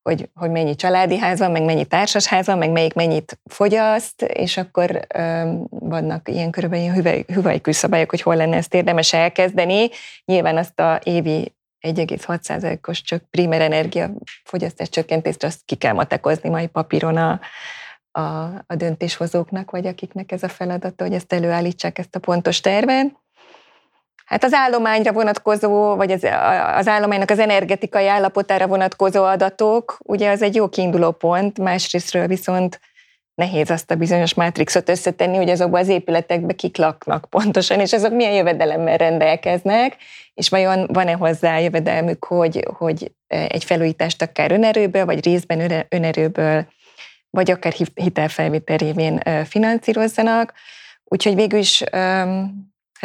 hogy, hogy mennyi családi ház van, meg mennyi társasház van, meg melyik mennyit fogyaszt, és akkor ö, vannak ilyen körülbelül hüvely, hüvelykű szabályok, hogy hol lenne ezt érdemes elkezdeni. Nyilván azt a évi 1,6%-os csak primer energia fogyasztás csökkentést azt ki kell matekozni majd papíron a, a, a döntéshozóknak, vagy akiknek ez a feladata, hogy ezt előállítsák ezt a pontos tervet. Hát az állományra vonatkozó, vagy az, az állománynak az energetikai állapotára vonatkozó adatok, ugye az egy jó kiinduló pont, másrésztről viszont nehéz azt a bizonyos mátrixot összetenni, hogy azokban az épületekbe kik laknak pontosan, és azok milyen jövedelemmel rendelkeznek, és vajon van-e hozzá jövedelmük, hogy, hogy egy felújítást akár önerőből, vagy részben önerőből, vagy akár hitelfelvétel révén finanszírozzanak. Úgyhogy végül is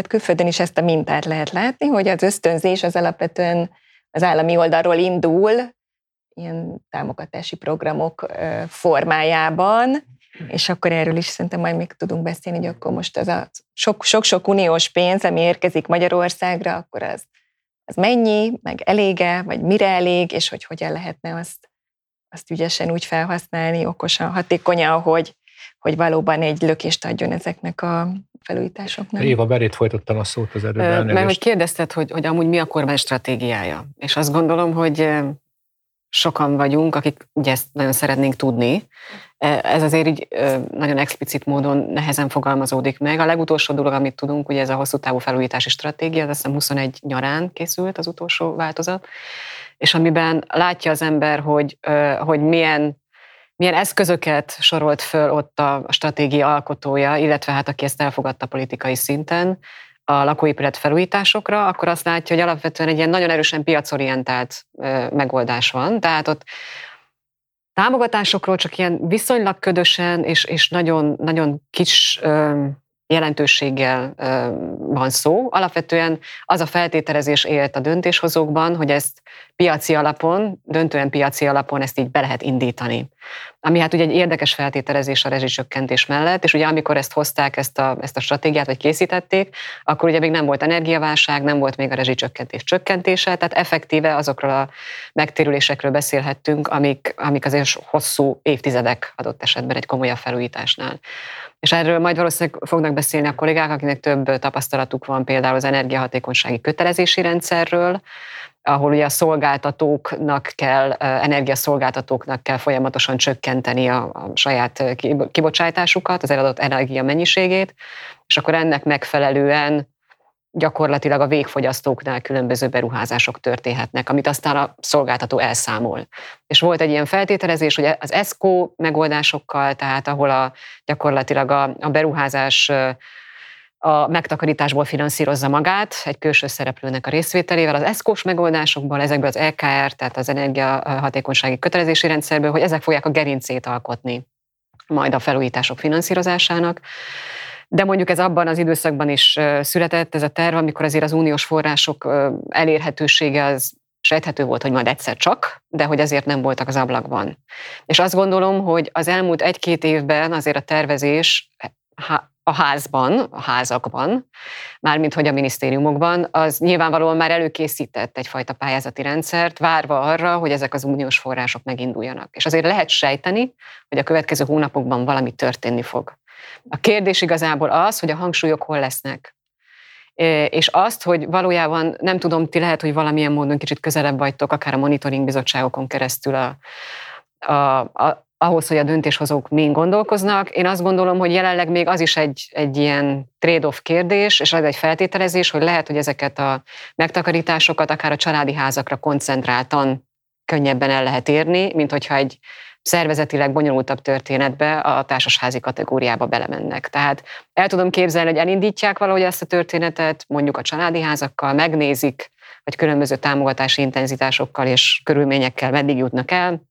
hát külföldön is ezt a mintát lehet látni, hogy az ösztönzés az alapvetően az állami oldalról indul, ilyen támogatási programok formájában, és akkor erről is szerintem majd még tudunk beszélni, hogy akkor most az a sok-sok uniós pénz, ami érkezik Magyarországra, akkor az, az mennyi, meg elége, vagy mire elég, és hogy hogyan lehetne azt, azt ügyesen úgy felhasználni, okosan, hatékonyan, hogy, hogy valóban egy lökést adjon ezeknek a felújításoknak. Éva, berét folytottam a szót az előbb. Mert hogy kérdezted, hogy, hogy amúgy mi a kormány stratégiája. És azt gondolom, hogy sokan vagyunk, akik ugye ezt nagyon szeretnénk tudni. Ez azért így nagyon explicit módon nehezen fogalmazódik meg. A legutolsó dolog, amit tudunk, ugye ez a hosszú távú felújítási stratégia, az azt hiszem 21 nyarán készült az utolsó változat, és amiben látja az ember, hogy, hogy milyen milyen eszközöket sorolt föl ott a stratégia alkotója, illetve hát aki ezt elfogadta politikai szinten, a lakóépület felújításokra, akkor azt látja, hogy alapvetően egy ilyen nagyon erősen piacorientált megoldás van. Tehát ott támogatásokról csak ilyen viszonylag ködösen és, és nagyon, nagyon kis jelentőséggel van szó. Alapvetően az a feltételezés élt a döntéshozókban, hogy ezt piaci alapon, döntően piaci alapon ezt így be lehet indítani. Ami hát ugye egy érdekes feltételezés a rezsicsökkentés mellett, és ugye amikor ezt hozták, ezt a, ezt a stratégiát, vagy készítették, akkor ugye még nem volt energiaválság, nem volt még a rezsicsökkentés csökkentése, tehát effektíve azokról a megtérülésekről beszélhettünk, amik, amik azért hosszú évtizedek adott esetben egy komolyabb felújításnál. És erről majd valószínűleg fognak beszélni a kollégák, akinek több tapasztalatuk van például az energiahatékonysági kötelezési rendszerről, ahol ugye a szolgáltatóknak kell, energiaszolgáltatóknak kell folyamatosan csökkenteni a, a saját kibocsátásukat, az eladott energia mennyiségét, és akkor ennek megfelelően gyakorlatilag a végfogyasztóknál különböző beruházások történhetnek, amit aztán a szolgáltató elszámol. És volt egy ilyen feltételezés, hogy az ESCO megoldásokkal, tehát ahol a, gyakorlatilag a, a beruházás a megtakarításból finanszírozza magát egy külső szereplőnek a részvételével, az ESZKOS megoldásokból, ezekből az LKR, tehát az energiahatékonysági kötelezési rendszerből, hogy ezek fogják a gerincét alkotni majd a felújítások finanszírozásának. De mondjuk ez abban az időszakban is született, ez a terv, amikor azért az uniós források elérhetősége az sejthető volt, hogy majd egyszer csak, de hogy azért nem voltak az ablakban. És azt gondolom, hogy az elmúlt egy-két évben azért a tervezés a házban, a házakban, mármint hogy a minisztériumokban, az nyilvánvalóan már előkészített egyfajta pályázati rendszert, várva arra, hogy ezek az uniós források meginduljanak. És azért lehet sejteni, hogy a következő hónapokban valami történni fog. A kérdés igazából az, hogy a hangsúlyok hol lesznek. És azt, hogy valójában nem tudom, ti lehet, hogy valamilyen módon kicsit közelebb vagytok, akár a monitoring bizottságokon keresztül a, a, a, ahhoz, hogy a döntéshozók mind gondolkoznak. Én azt gondolom, hogy jelenleg még az is egy, egy ilyen trade-off kérdés, és az egy feltételezés, hogy lehet, hogy ezeket a megtakarításokat akár a családi házakra koncentráltan könnyebben el lehet érni, mint hogyha egy szervezetileg bonyolultabb történetbe a társasházi kategóriába belemennek. Tehát el tudom képzelni, hogy elindítják valahogy ezt a történetet, mondjuk a családi házakkal, megnézik, hogy különböző támogatási intenzitásokkal és körülményekkel meddig jutnak el,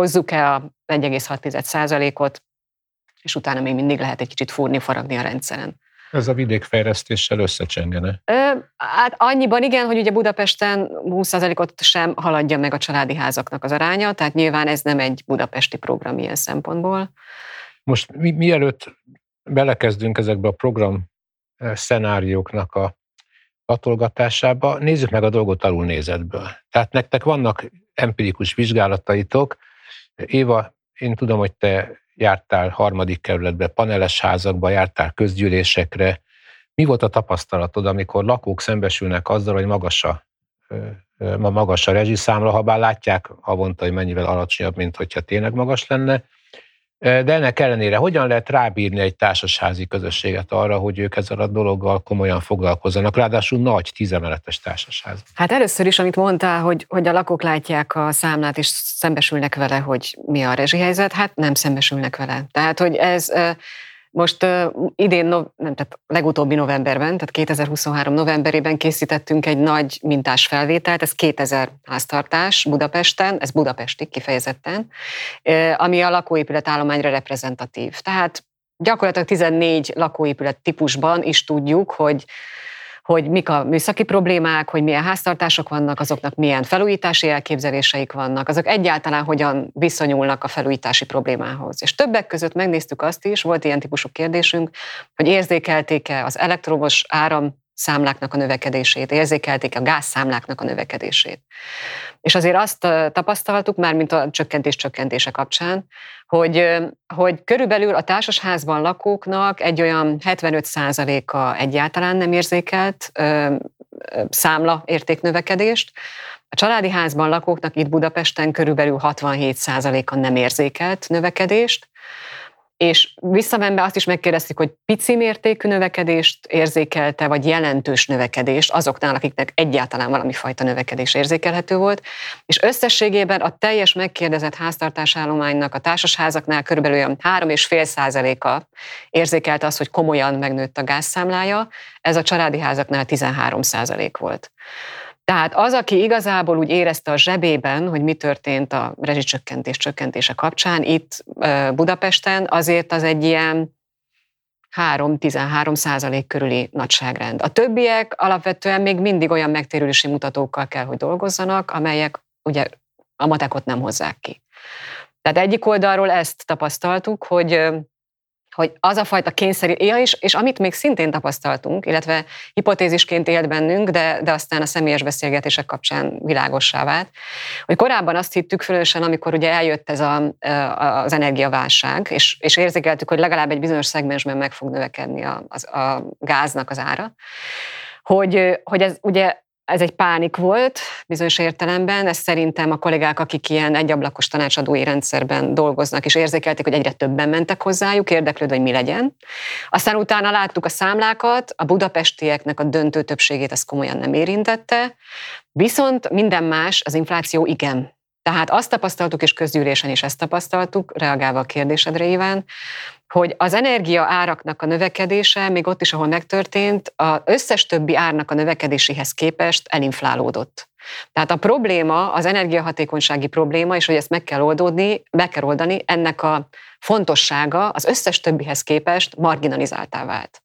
hozzuk el a 1,6%-ot, és utána még mindig lehet egy kicsit fúrni, faragni a rendszeren. Ez a vidékfejlesztéssel összecsengene? Ö, hát annyiban igen, hogy ugye Budapesten 20%-ot sem haladja meg a családi házaknak az aránya, tehát nyilván ez nem egy budapesti program ilyen szempontból. Most mi, mielőtt belekezdünk ezekbe a program szenárióknak a latolgatásába, nézzük meg a dolgot alulnézetből. Tehát nektek vannak empirikus vizsgálataitok, Éva, én tudom, hogy te jártál harmadik kerületbe, paneles házakba, jártál közgyűlésekre. Mi volt a tapasztalatod, amikor lakók szembesülnek azzal, hogy magas a, ma magas a rezsiszámla, ha bár látják havonta, hogy mennyivel alacsonyabb, mint hogyha tényleg magas lenne, De ennek ellenére hogyan lehet rábírni egy társasházi közösséget arra, hogy ők ezzel a dologgal komolyan foglalkozzanak, ráadásul nagy tízemeletes társasház? Hát először is, amit mondtál, hogy, hogy a lakók látják a számlát, és szembesülnek vele, hogy mi a rezsihelyzet, hát nem szembesülnek vele. Tehát, hogy ez most uh, idén, no, nem, tehát legutóbbi novemberben, tehát 2023 novemberében készítettünk egy nagy mintás felvételt, ez 2000 háztartás Budapesten, ez budapesti kifejezetten, ami a lakóépület állományra reprezentatív. Tehát gyakorlatilag 14 lakóépület típusban is tudjuk, hogy hogy mik a műszaki problémák, hogy milyen háztartások vannak, azoknak milyen felújítási elképzeléseik vannak, azok egyáltalán hogyan viszonyulnak a felújítási problémához. És többek között megnéztük azt is, volt ilyen típusú kérdésünk, hogy érzékelték-e az elektromos áram számláknak a növekedését, érzékelték a gázszámláknak a növekedését. És azért azt tapasztaltuk már, mint a csökkentés csökkentése kapcsán, hogy, hogy körülbelül a társasházban lakóknak egy olyan 75%-a egyáltalán nem érzékelt számla értéknövekedést, a családi házban lakóknak itt Budapesten körülbelül 67%-a nem érzékelt növekedést, és visszamenve azt is megkérdeztük, hogy pici mértékű növekedést érzékelte, vagy jelentős növekedést azoknál, akiknek egyáltalán valami fajta növekedés érzékelhető volt, és összességében a teljes megkérdezett háztartásállománynak a társasházaknál körülbelül olyan 3,5 százaléka érzékelte azt, hogy komolyan megnőtt a gázszámlája, ez a családi házaknál 13 százalék volt. Tehát az, aki igazából úgy érezte a zsebében, hogy mi történt a rezsicsökkentés csökkentése kapcsán, itt Budapesten azért az egy ilyen 3-13 százalék körüli nagyságrend. A többiek alapvetően még mindig olyan megtérülési mutatókkal kell, hogy dolgozzanak, amelyek ugye a matekot nem hozzák ki. Tehát egyik oldalról ezt tapasztaltuk, hogy hogy az a fajta kényszer, ja, és, és amit még szintén tapasztaltunk, illetve hipotézisként élt bennünk, de, de aztán a személyes beszélgetések kapcsán világossá vált, hogy korábban azt hittük fölösen, amikor ugye eljött ez a, az energiaválság, és, és érzékeltük, hogy legalább egy bizonyos szegmensben meg fog növekedni a, a, a gáznak az ára, hogy, hogy ez ugye ez egy pánik volt bizonyos értelemben, ez szerintem a kollégák, akik ilyen egyablakos tanácsadói rendszerben dolgoznak, és érzékelték, hogy egyre többen mentek hozzájuk, érdeklődve, hogy mi legyen. Aztán utána láttuk a számlákat, a budapestieknek a döntő többségét ez komolyan nem érintette, viszont minden más, az infláció igen. Tehát azt tapasztaltuk, és közgyűlésen is ezt tapasztaltuk, reagálva a kérdésedre, Iván, hogy az energia áraknak a növekedése, még ott is, ahol megtörtént, az összes többi árnak a növekedéséhez képest elinflálódott. Tehát a probléma, az energiahatékonysági probléma, és hogy ezt meg kell oldódni, meg kell oldani, ennek a fontossága az összes többihez képest marginalizáltá vált.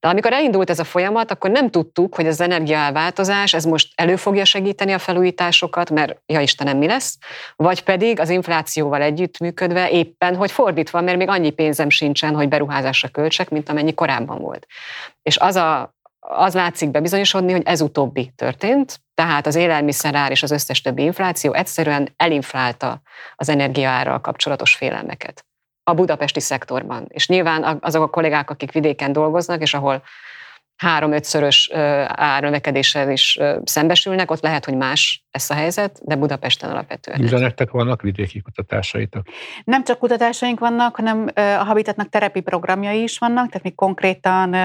De amikor elindult ez a folyamat, akkor nem tudtuk, hogy az energiaelváltozás, ez most elő fogja segíteni a felújításokat, mert ja Istenem, mi lesz, vagy pedig az inflációval együttműködve éppen, hogy fordítva, mert még annyi pénzem sincsen, hogy beruházásra költsek, mint amennyi korábban volt. És az a az látszik bebizonyosodni, hogy ez utóbbi történt, tehát az élelmiszerár és az összes többi infláció egyszerűen elinflálta az energiaárral kapcsolatos félelmeket a budapesti szektorban. És nyilván azok a kollégák, akik vidéken dolgoznak, és ahol három-ötszörös árnövekedéssel is szembesülnek, ott lehet, hogy más lesz a helyzet, de Budapesten alapvetően. Liza, nektek vannak vidéki kutatásaitok? Nem csak kutatásaink vannak, hanem a Habitatnak terepi programjai is vannak, tehát mi konkrétan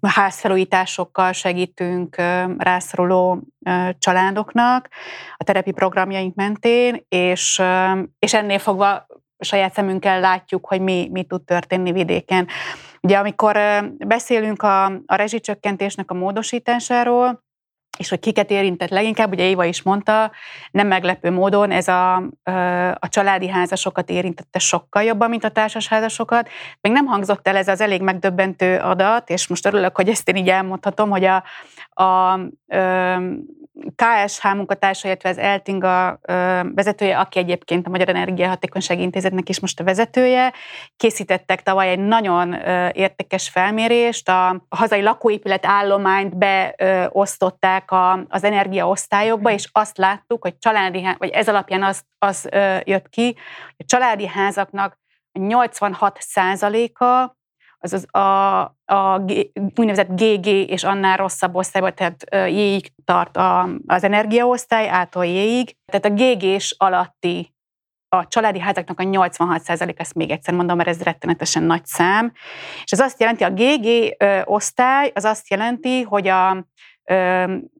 házfelújításokkal segítünk rászoruló családoknak a terepi programjaink mentén, és, és ennél fogva saját szemünkkel látjuk, hogy mi, mi tud történni vidéken. Ugye amikor beszélünk a, a rezsicsökkentésnek a módosításáról, és hogy kiket érintett leginkább, ugye Éva is mondta, nem meglepő módon ez a, a családi házasokat érintette sokkal jobban, mint a társasházasokat. Még nem hangzott el ez az elég megdöbbentő adat, és most örülök, hogy ezt én így elmondhatom, hogy a, a, KSH munkatársa, illetve az Eltinga vezetője, aki egyébként a Magyar Energiahatékonysági Intézetnek is most a vezetője, készítettek tavaly egy nagyon értékes felmérést, a hazai lakóépület állományt beosztották az energiaosztályokba, és azt láttuk, hogy családi, vagy ez alapján az, az jött ki, hogy a családi házaknak 86 százaléka az, az a, a úgynevezett GG és annál rosszabb osztályban, tehát J-ig tart a, az energiaosztály, ától J-ig. Tehát a GG-s alatti a családi házaknak a 86% ezt még egyszer mondom, mert ez rettenetesen nagy szám. És ez azt jelenti, a GG osztály az azt jelenti, hogy a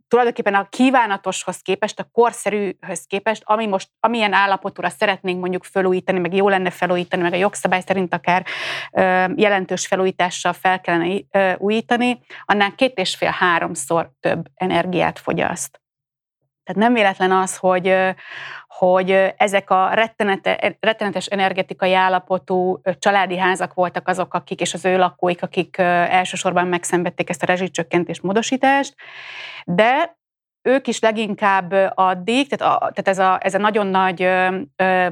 tulajdonképpen a kívánatoshoz képest, a korszerűhöz képest, ami most, amilyen állapotúra szeretnénk mondjuk felújítani, meg jó lenne felújítani, meg a jogszabály szerint akár jelentős felújítással fel kellene újítani, annál két és fél háromszor több energiát fogyaszt. Tehát nem véletlen az, hogy, hogy ezek a rettenete, rettenetes energetikai állapotú családi házak voltak azok, akik, és az ő lakóik, akik elsősorban megszenvedték ezt a rezsicsökkentés módosítást, de ők is leginkább addig, tehát, a, tehát ez, a, ez a nagyon nagy ö, ö,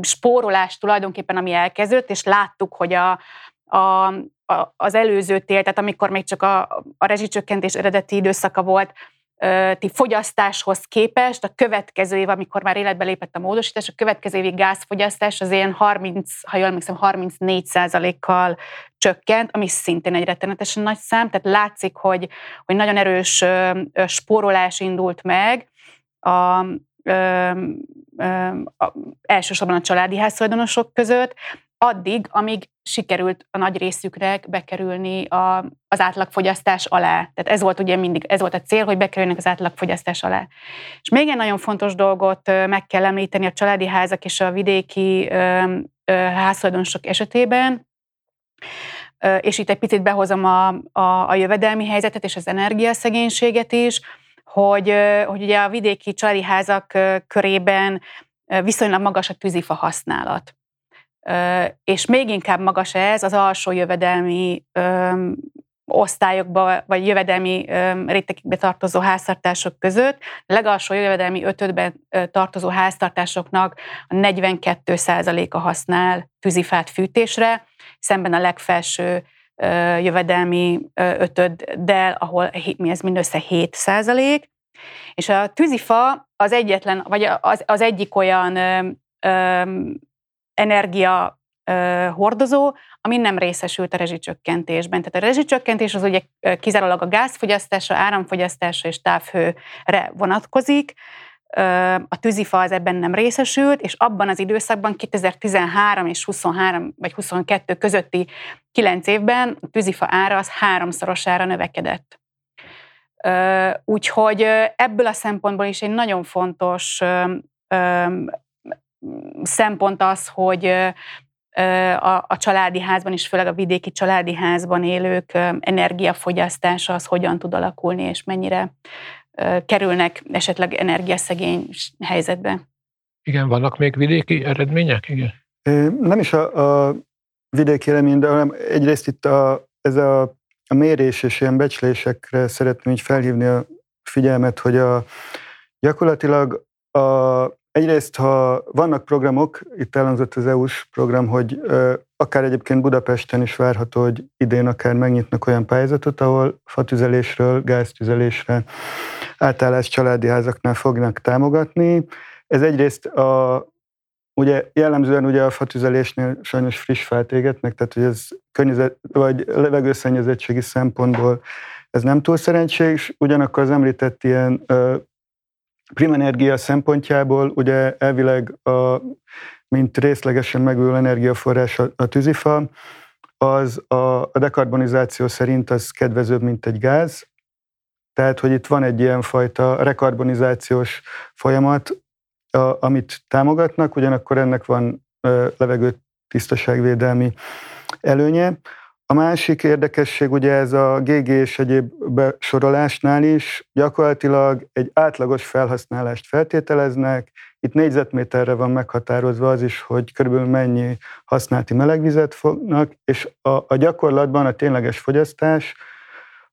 spórolás tulajdonképpen, ami elkezdődött, és láttuk, hogy a, a, a, az előző tél, tehát amikor még csak a, a rezsicsökkentés eredeti időszaka volt, fogyasztáshoz képest a következő év, amikor már életbe lépett a módosítás, a következő évi gázfogyasztás az ilyen 30, ha jól emlékszem, 34 kal csökkent, ami szintén egy rettenetesen nagy szám, tehát látszik, hogy, hogy nagyon erős spórolás indult meg a, ö, ö, a, elsősorban a családi házszoldonosok között, addig, amíg sikerült a nagy részükre bekerülni a, az átlagfogyasztás alá. Tehát ez volt ugye mindig, ez volt a cél, hogy bekerüljenek az átlagfogyasztás alá. És még egy nagyon fontos dolgot meg kell említeni a családi házak és a vidéki házszoldonosok esetében, és itt egy picit behozom a, a, a jövedelmi helyzetet és az energiaszegénységet is, hogy, hogy ugye a vidéki családi házak körében viszonylag magas a tűzifa használat és még inkább magas ez az alsó jövedelmi osztályokba, vagy jövedelmi rétegekbe tartozó háztartások között. A legalsó jövedelmi ötödben tartozó háztartásoknak a 42%-a használ tűzifát fűtésre, szemben a legfelső jövedelmi ötöddel, ahol mi ez mindössze 7 százalék. És a tűzifa az egyetlen, vagy az, az egyik olyan energia hordozó, ami nem részesült a rezsicsökkentésben. Tehát a rezsicsökkentés az ugye kizárólag a gázfogyasztásra, áramfogyasztásra és távhőre vonatkozik, a tűzifa az ebben nem részesült, és abban az időszakban 2013 és 23 vagy 22 közötti 9 évben a tűzifa ára az háromszorosára növekedett. Úgyhogy ebből a szempontból is egy nagyon fontos szempont az, hogy a, a családi házban is, főleg a vidéki családi házban élők energiafogyasztása az hogyan tud alakulni, és mennyire kerülnek esetleg energiaszegény helyzetbe. Igen, vannak még vidéki eredmények? Igen. Nem is a, a vidéki eredmény, de hanem egyrészt itt a, ez a, a mérés és ilyen becslésekre szeretném így felhívni a figyelmet, hogy a, gyakorlatilag a, Egyrészt, ha vannak programok, itt elhangzott az EU-s program, hogy akár egyébként Budapesten is várható, hogy idén akár megnyitnak olyan pályázatot, ahol fatüzelésről, gáztüzelésre, átállás családi házaknál fognak támogatni. Ez egyrészt a, ugye jellemzően ugye a fatüzelésnél sajnos friss fát égetnek, tehát hogy ez környezet, vagy levegőszennyezettségi szempontból ez nem túl szerencsés, ugyanakkor az említett ilyen Primenergia szempontjából ugye elvileg a, mint részlegesen megújuló energiaforrás a, a tűzifa, az a, a dekarbonizáció szerint az kedvezőbb, mint egy gáz. Tehát, hogy itt van egy ilyen fajta rekarbonizációs folyamat, a, amit támogatnak, ugyanakkor ennek van levegő tisztaságvédelmi előnye. A másik érdekesség ugye ez a GG és egyéb besorolásnál is gyakorlatilag egy átlagos felhasználást feltételeznek. Itt négyzetméterre van meghatározva az is, hogy körülbelül mennyi használati melegvizet fognak, és a, a gyakorlatban a tényleges fogyasztás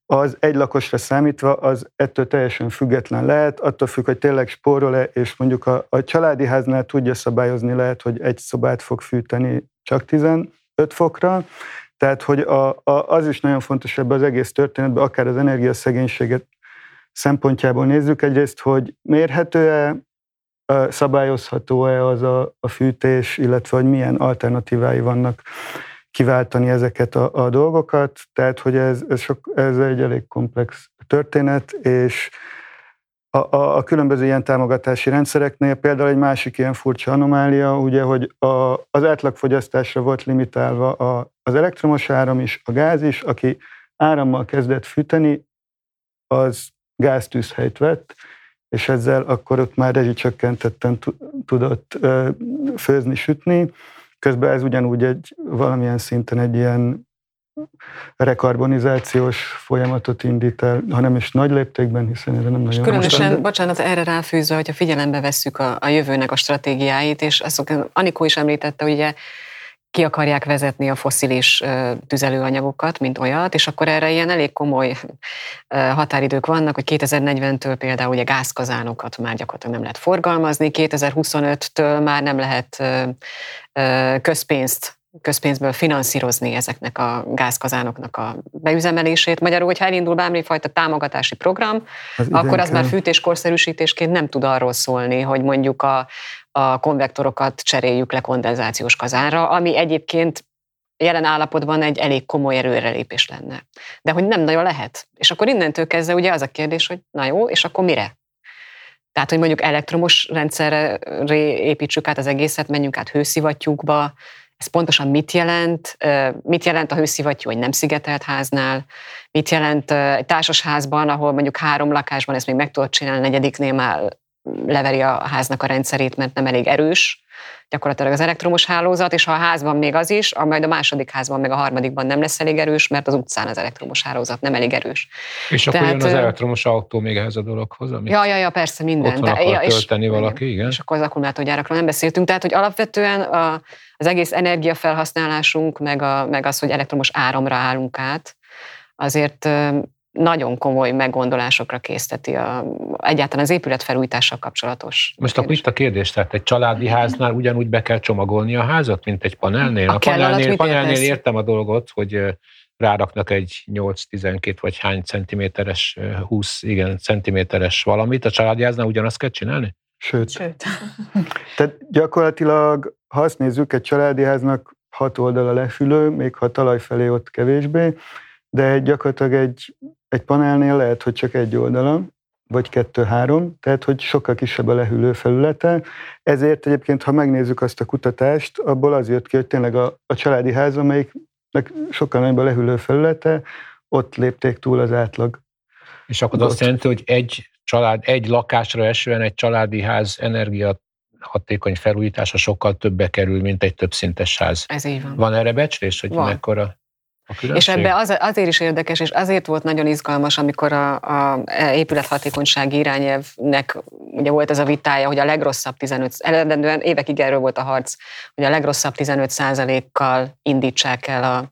az egy lakosra számítva az ettől teljesen független lehet, attól függ, hogy tényleg spórol-e, és mondjuk a, a családi háznál tudja szabályozni lehet, hogy egy szobát fog fűteni csak 15 fokra, tehát, hogy a, a, az is nagyon fontos ebben az egész történetben, akár az energiaszegénységet szempontjából nézzük. Egyrészt, hogy mérhető-e, szabályozható-e az a, a fűtés, illetve hogy milyen alternatívái vannak kiváltani ezeket a, a dolgokat. Tehát, hogy ez, ez, sok, ez egy elég komplex történet, és a, a, a különböző ilyen támogatási rendszereknél például egy másik ilyen furcsa anomália, ugye, hogy a, az átlagfogyasztásra volt limitálva a, az elektromos áram is, a gáz is, aki árammal kezdett fűteni, az gáztűzhelyt vett, és ezzel akkor ott már rezsicsökkentetten tudott főzni, sütni. Közben ez ugyanúgy egy valamilyen szinten egy ilyen rekarbonizációs folyamatot indít el, hanem is nagy léptékben, hiszen erre nem nagyon... Különösen, most, bocsánat, erre ráfűzve, hogyha figyelembe vesszük a, a jövőnek a stratégiáit, és azok, Anikó is említette, hogy ugye ki akarják vezetni a foszilis tüzelőanyagokat, mint olyat, és akkor erre ilyen elég komoly határidők vannak, hogy 2040-től például ugye gázkazánokat már gyakorlatilag nem lehet forgalmazni, 2025-től már nem lehet közpénzt közpénzből finanszírozni ezeknek a gázkazánoknak a beüzemelését. Magyarul, hogyha elindul bármifajta támogatási program, az akkor az már fűtéskorszerűsítésként nem tud arról szólni, hogy mondjuk a, a konvektorokat cseréljük le kondenzációs kazánra, ami egyébként jelen állapotban egy elég komoly erőrelépés lenne. De hogy nem nagyon lehet. És akkor innentől kezdve ugye az a kérdés, hogy na jó, és akkor mire? Tehát, hogy mondjuk elektromos rendszerre építsük át az egészet, menjünk át hőszivattyúkba, ez pontosan mit jelent? Mit jelent a hőszivattyú egy nem szigetelt háznál? Mit jelent egy társasházban, ahol mondjuk három lakásban ezt még meg tudod csinálni, negyediknél már leveri a háznak a rendszerét, mert nem elég erős gyakorlatilag az elektromos hálózat, és ha a házban még az is, majd a második házban, meg a harmadikban nem lesz elég erős, mert az utcán az elektromos hálózat nem elég erős. És Tehát, akkor jön az elektromos autó még ehhez a dologhoz? Amit ja, ja, ja, persze minden. Otthon akar ja, tölteni és, valaki, igen. És akkor az akkumulátorgyárakról nem beszéltünk. Tehát, hogy alapvetően a, az egész energiafelhasználásunk, meg, a, meg az, hogy elektromos áramra állunk át, azért nagyon komoly meggondolásokra készteti a, egyáltalán az épület felújítással kapcsolatos. Most akkor itt a kérdés, tehát egy családi háznál ugyanúgy be kell csomagolni a házat, mint egy panelnél? A, a panelnél, panelnél értem a dolgot, hogy ráraknak egy 8-12 vagy hány centiméteres, 20 igen, centiméteres valamit, a családi háznál ugyanazt kell csinálni? Sőt. Sőt. (laughs) Tehát gyakorlatilag, ha azt nézzük, egy családi háznak hat oldal a lefülő, még ha talaj felé ott kevésbé, de gyakorlatilag egy, egy panelnél lehet, hogy csak egy oldala, vagy kettő-három, tehát hogy sokkal kisebb a lehűlő felülete. Ezért egyébként, ha megnézzük azt a kutatást, abból az jött ki, hogy tényleg a, a családi ház, amelyiknek sokkal nagyobb a lehűlő felülete, ott lépték túl az átlag. És akkor azt jelenti, hogy egy család, egy lakásra esően egy családi ház energia hatékony felújítása sokkal többe kerül, mint egy többszintes ház. Ez így van. Van erre becslés, hogy van. mekkora? És ebbe az, azért is érdekes, és azért volt nagyon izgalmas, amikor a, a épülethatékonysági irányelvnek ugye volt ez a vitája, hogy a legrosszabb 15, eredendően évekig erről volt a harc, hogy a legrosszabb 15 kal indítsák el a,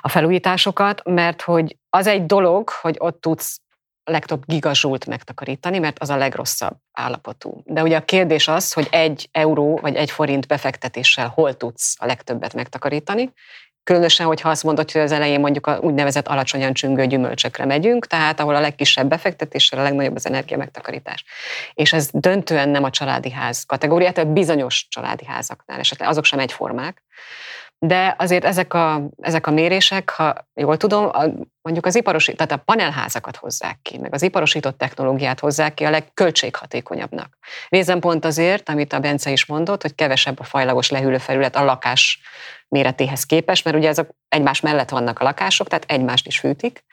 a felújításokat, mert hogy az egy dolog, hogy ott tudsz legtöbb gigazsult megtakarítani, mert az a legrosszabb állapotú. De ugye a kérdés az, hogy egy euró vagy egy forint befektetéssel hol tudsz a legtöbbet megtakarítani, Különösen, hogyha azt mondod, hogy az elején mondjuk a úgynevezett alacsonyan csüngő gyümölcsökre megyünk, tehát ahol a legkisebb befektetéssel a legnagyobb az energia megtakarítás. És ez döntően nem a családi ház kategóriát, a bizonyos családi házaknál esetleg, azok sem egyformák. De azért ezek a, ezek a mérések, ha jól tudom, mondjuk az iparosított, tehát a panelházakat hozzák ki, meg az iparosított technológiát hozzák ki a legköltséghatékonyabbnak. Részem pont azért, amit a Bence is mondott, hogy kevesebb a fajlagos lehűlőfelület a lakás méretéhez képest, mert ugye ezek egymás mellett vannak a lakások, tehát egymást is fűtik.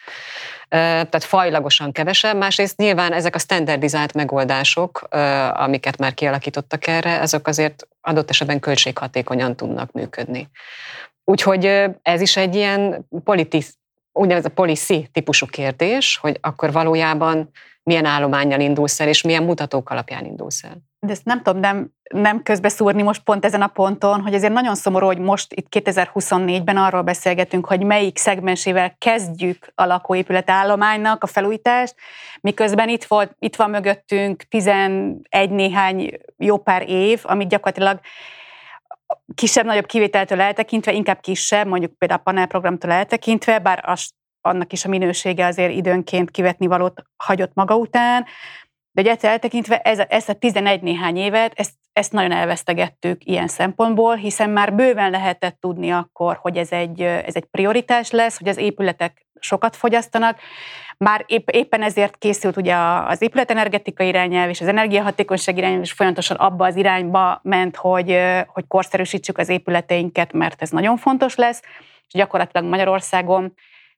Tehát fajlagosan kevesebb. Másrészt nyilván ezek a standardizált megoldások, amiket már kialakítottak erre, ezek azért adott esetben költséghatékonyan tudnak működni. Úgyhogy ez is egy ilyen politis, úgynevezett policy típusú kérdés, hogy akkor valójában milyen állományjal indulsz el, és milyen mutatók alapján indulsz el. De ezt nem tudom nem, nem közbeszúrni most pont ezen a ponton, hogy azért nagyon szomorú, hogy most itt 2024-ben arról beszélgetünk, hogy melyik szegmensével kezdjük a lakóépület állománynak a felújítást, miközben itt, volt, itt van mögöttünk 11 néhány jó pár év, amit gyakorlatilag kisebb-nagyobb kivételtől eltekintve, inkább kisebb, mondjuk például a panelprogramtól eltekintve, bár az annak is a minősége azért időnként kivetni valót hagyott maga után, de egy egyszer eltekintve ez, ezt a 11 néhány évet, ezt, ezt nagyon elvesztegettük ilyen szempontból, hiszen már bőven lehetett tudni akkor, hogy ez egy, ez egy prioritás lesz, hogy az épületek sokat fogyasztanak. Már épp, éppen ezért készült ugye az épületenergetika irányelv és az energiahatékonyság irányelv is folyamatosan abba az irányba ment, hogy, hogy korszerűsítsük az épületeinket, mert ez nagyon fontos lesz, és gyakorlatilag Magyarországon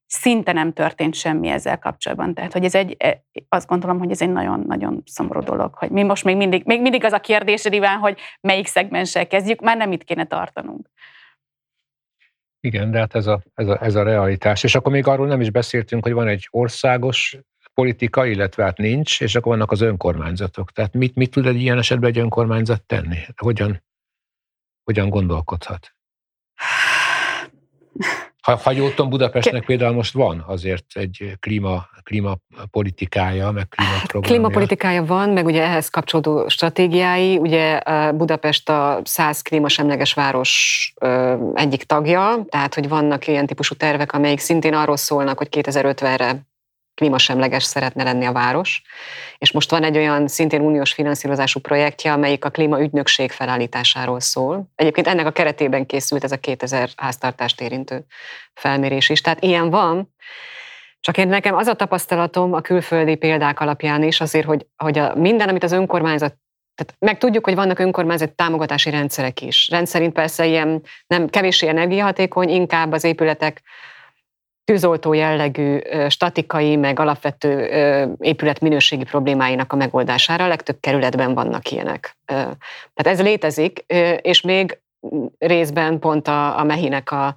szinte nem történt semmi ezzel kapcsolatban. Tehát, hogy ez egy, e, azt gondolom, hogy ez egy nagyon-nagyon szomorú dolog, hogy mi most még mindig, még mindig az a kérdés, Riván, hogy melyik szegmenssel kezdjük, már nem itt kéne tartanunk. Igen, de hát ez a, ez, a, ez a realitás. És akkor még arról nem is beszéltünk, hogy van egy országos politika, illetve hát nincs, és akkor vannak az önkormányzatok. Tehát mit, mit tud egy ilyen esetben egy önkormányzat tenni? Hogyan, hogyan gondolkodhat? Ha, ha jól tudom, Budapestnek például most van azért egy klíma, klímapolitikája, meg klímaprogramja. Klímapolitikája van, meg ugye ehhez kapcsolódó stratégiái. Ugye Budapest a 100 klímasemleges város egyik tagja, tehát hogy vannak ilyen típusú tervek, amelyik szintén arról szólnak, hogy 2050-re klímasemleges szeretne lenni a város. És most van egy olyan szintén uniós finanszírozású projektje, amelyik a klímaügynökség felállításáról szól. Egyébként ennek a keretében készült ez a 2000 háztartást érintő felmérés is. Tehát ilyen van, csak én nekem az a tapasztalatom a külföldi példák alapján is azért, hogy, hogy a, minden, amit az önkormányzat tehát meg tudjuk, hogy vannak önkormányzati támogatási rendszerek is. Rendszerint persze ilyen nem kevéssé energiahatékony, inkább az épületek tűzoltó jellegű statikai, meg alapvető épület minőségi problémáinak a megoldására. A legtöbb kerületben vannak ilyenek. Tehát ez létezik, és még részben pont a, a Mehinek a,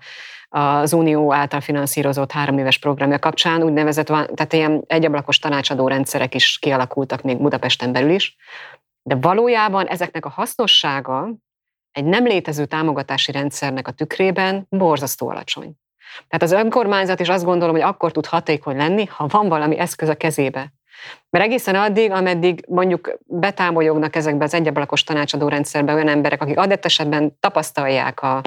az Unió által finanszírozott három éves programja kapcsán úgynevezett, tehát ilyen egyablakos tanácsadó rendszerek is kialakultak még Budapesten belül is, de valójában ezeknek a hasznossága egy nem létező támogatási rendszernek a tükrében borzasztó alacsony. Tehát az önkormányzat is azt gondolom, hogy akkor tud hatékony lenni, ha van valami eszköz a kezébe. Mert egészen addig, ameddig mondjuk betámolyognak ezekbe az egyablakos tanácsadó rendszerbe olyan emberek, akik adett esetben tapasztalják a,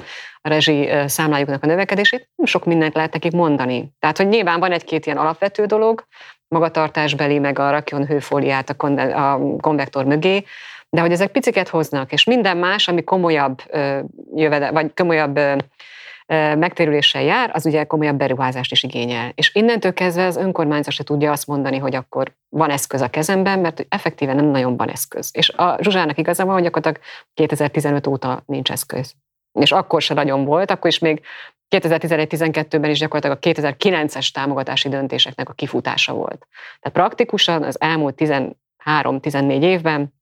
rezsi számlájuknak a növekedését, nem sok mindent lehet nekik mondani. Tehát, hogy nyilván van egy-két ilyen alapvető dolog, magatartásbeli, meg a rakjon hőfóliát a, kon- a konvektor mögé, de hogy ezek piciket hoznak, és minden más, ami komolyabb jövede, vagy komolyabb megtérüléssel jár, az ugye komolyabb beruházást is igényel. És innentől kezdve az önkormányzat se tudja azt mondani, hogy akkor van eszköz a kezemben, mert effektíven nem nagyon van eszköz. És a Zsuzsának igaza van, hogy gyakorlatilag 2015 óta nincs eszköz. És akkor se nagyon volt, akkor is még 2011-12-ben is gyakorlatilag a 2009-es támogatási döntéseknek a kifutása volt. Tehát praktikusan az elmúlt 13-14 évben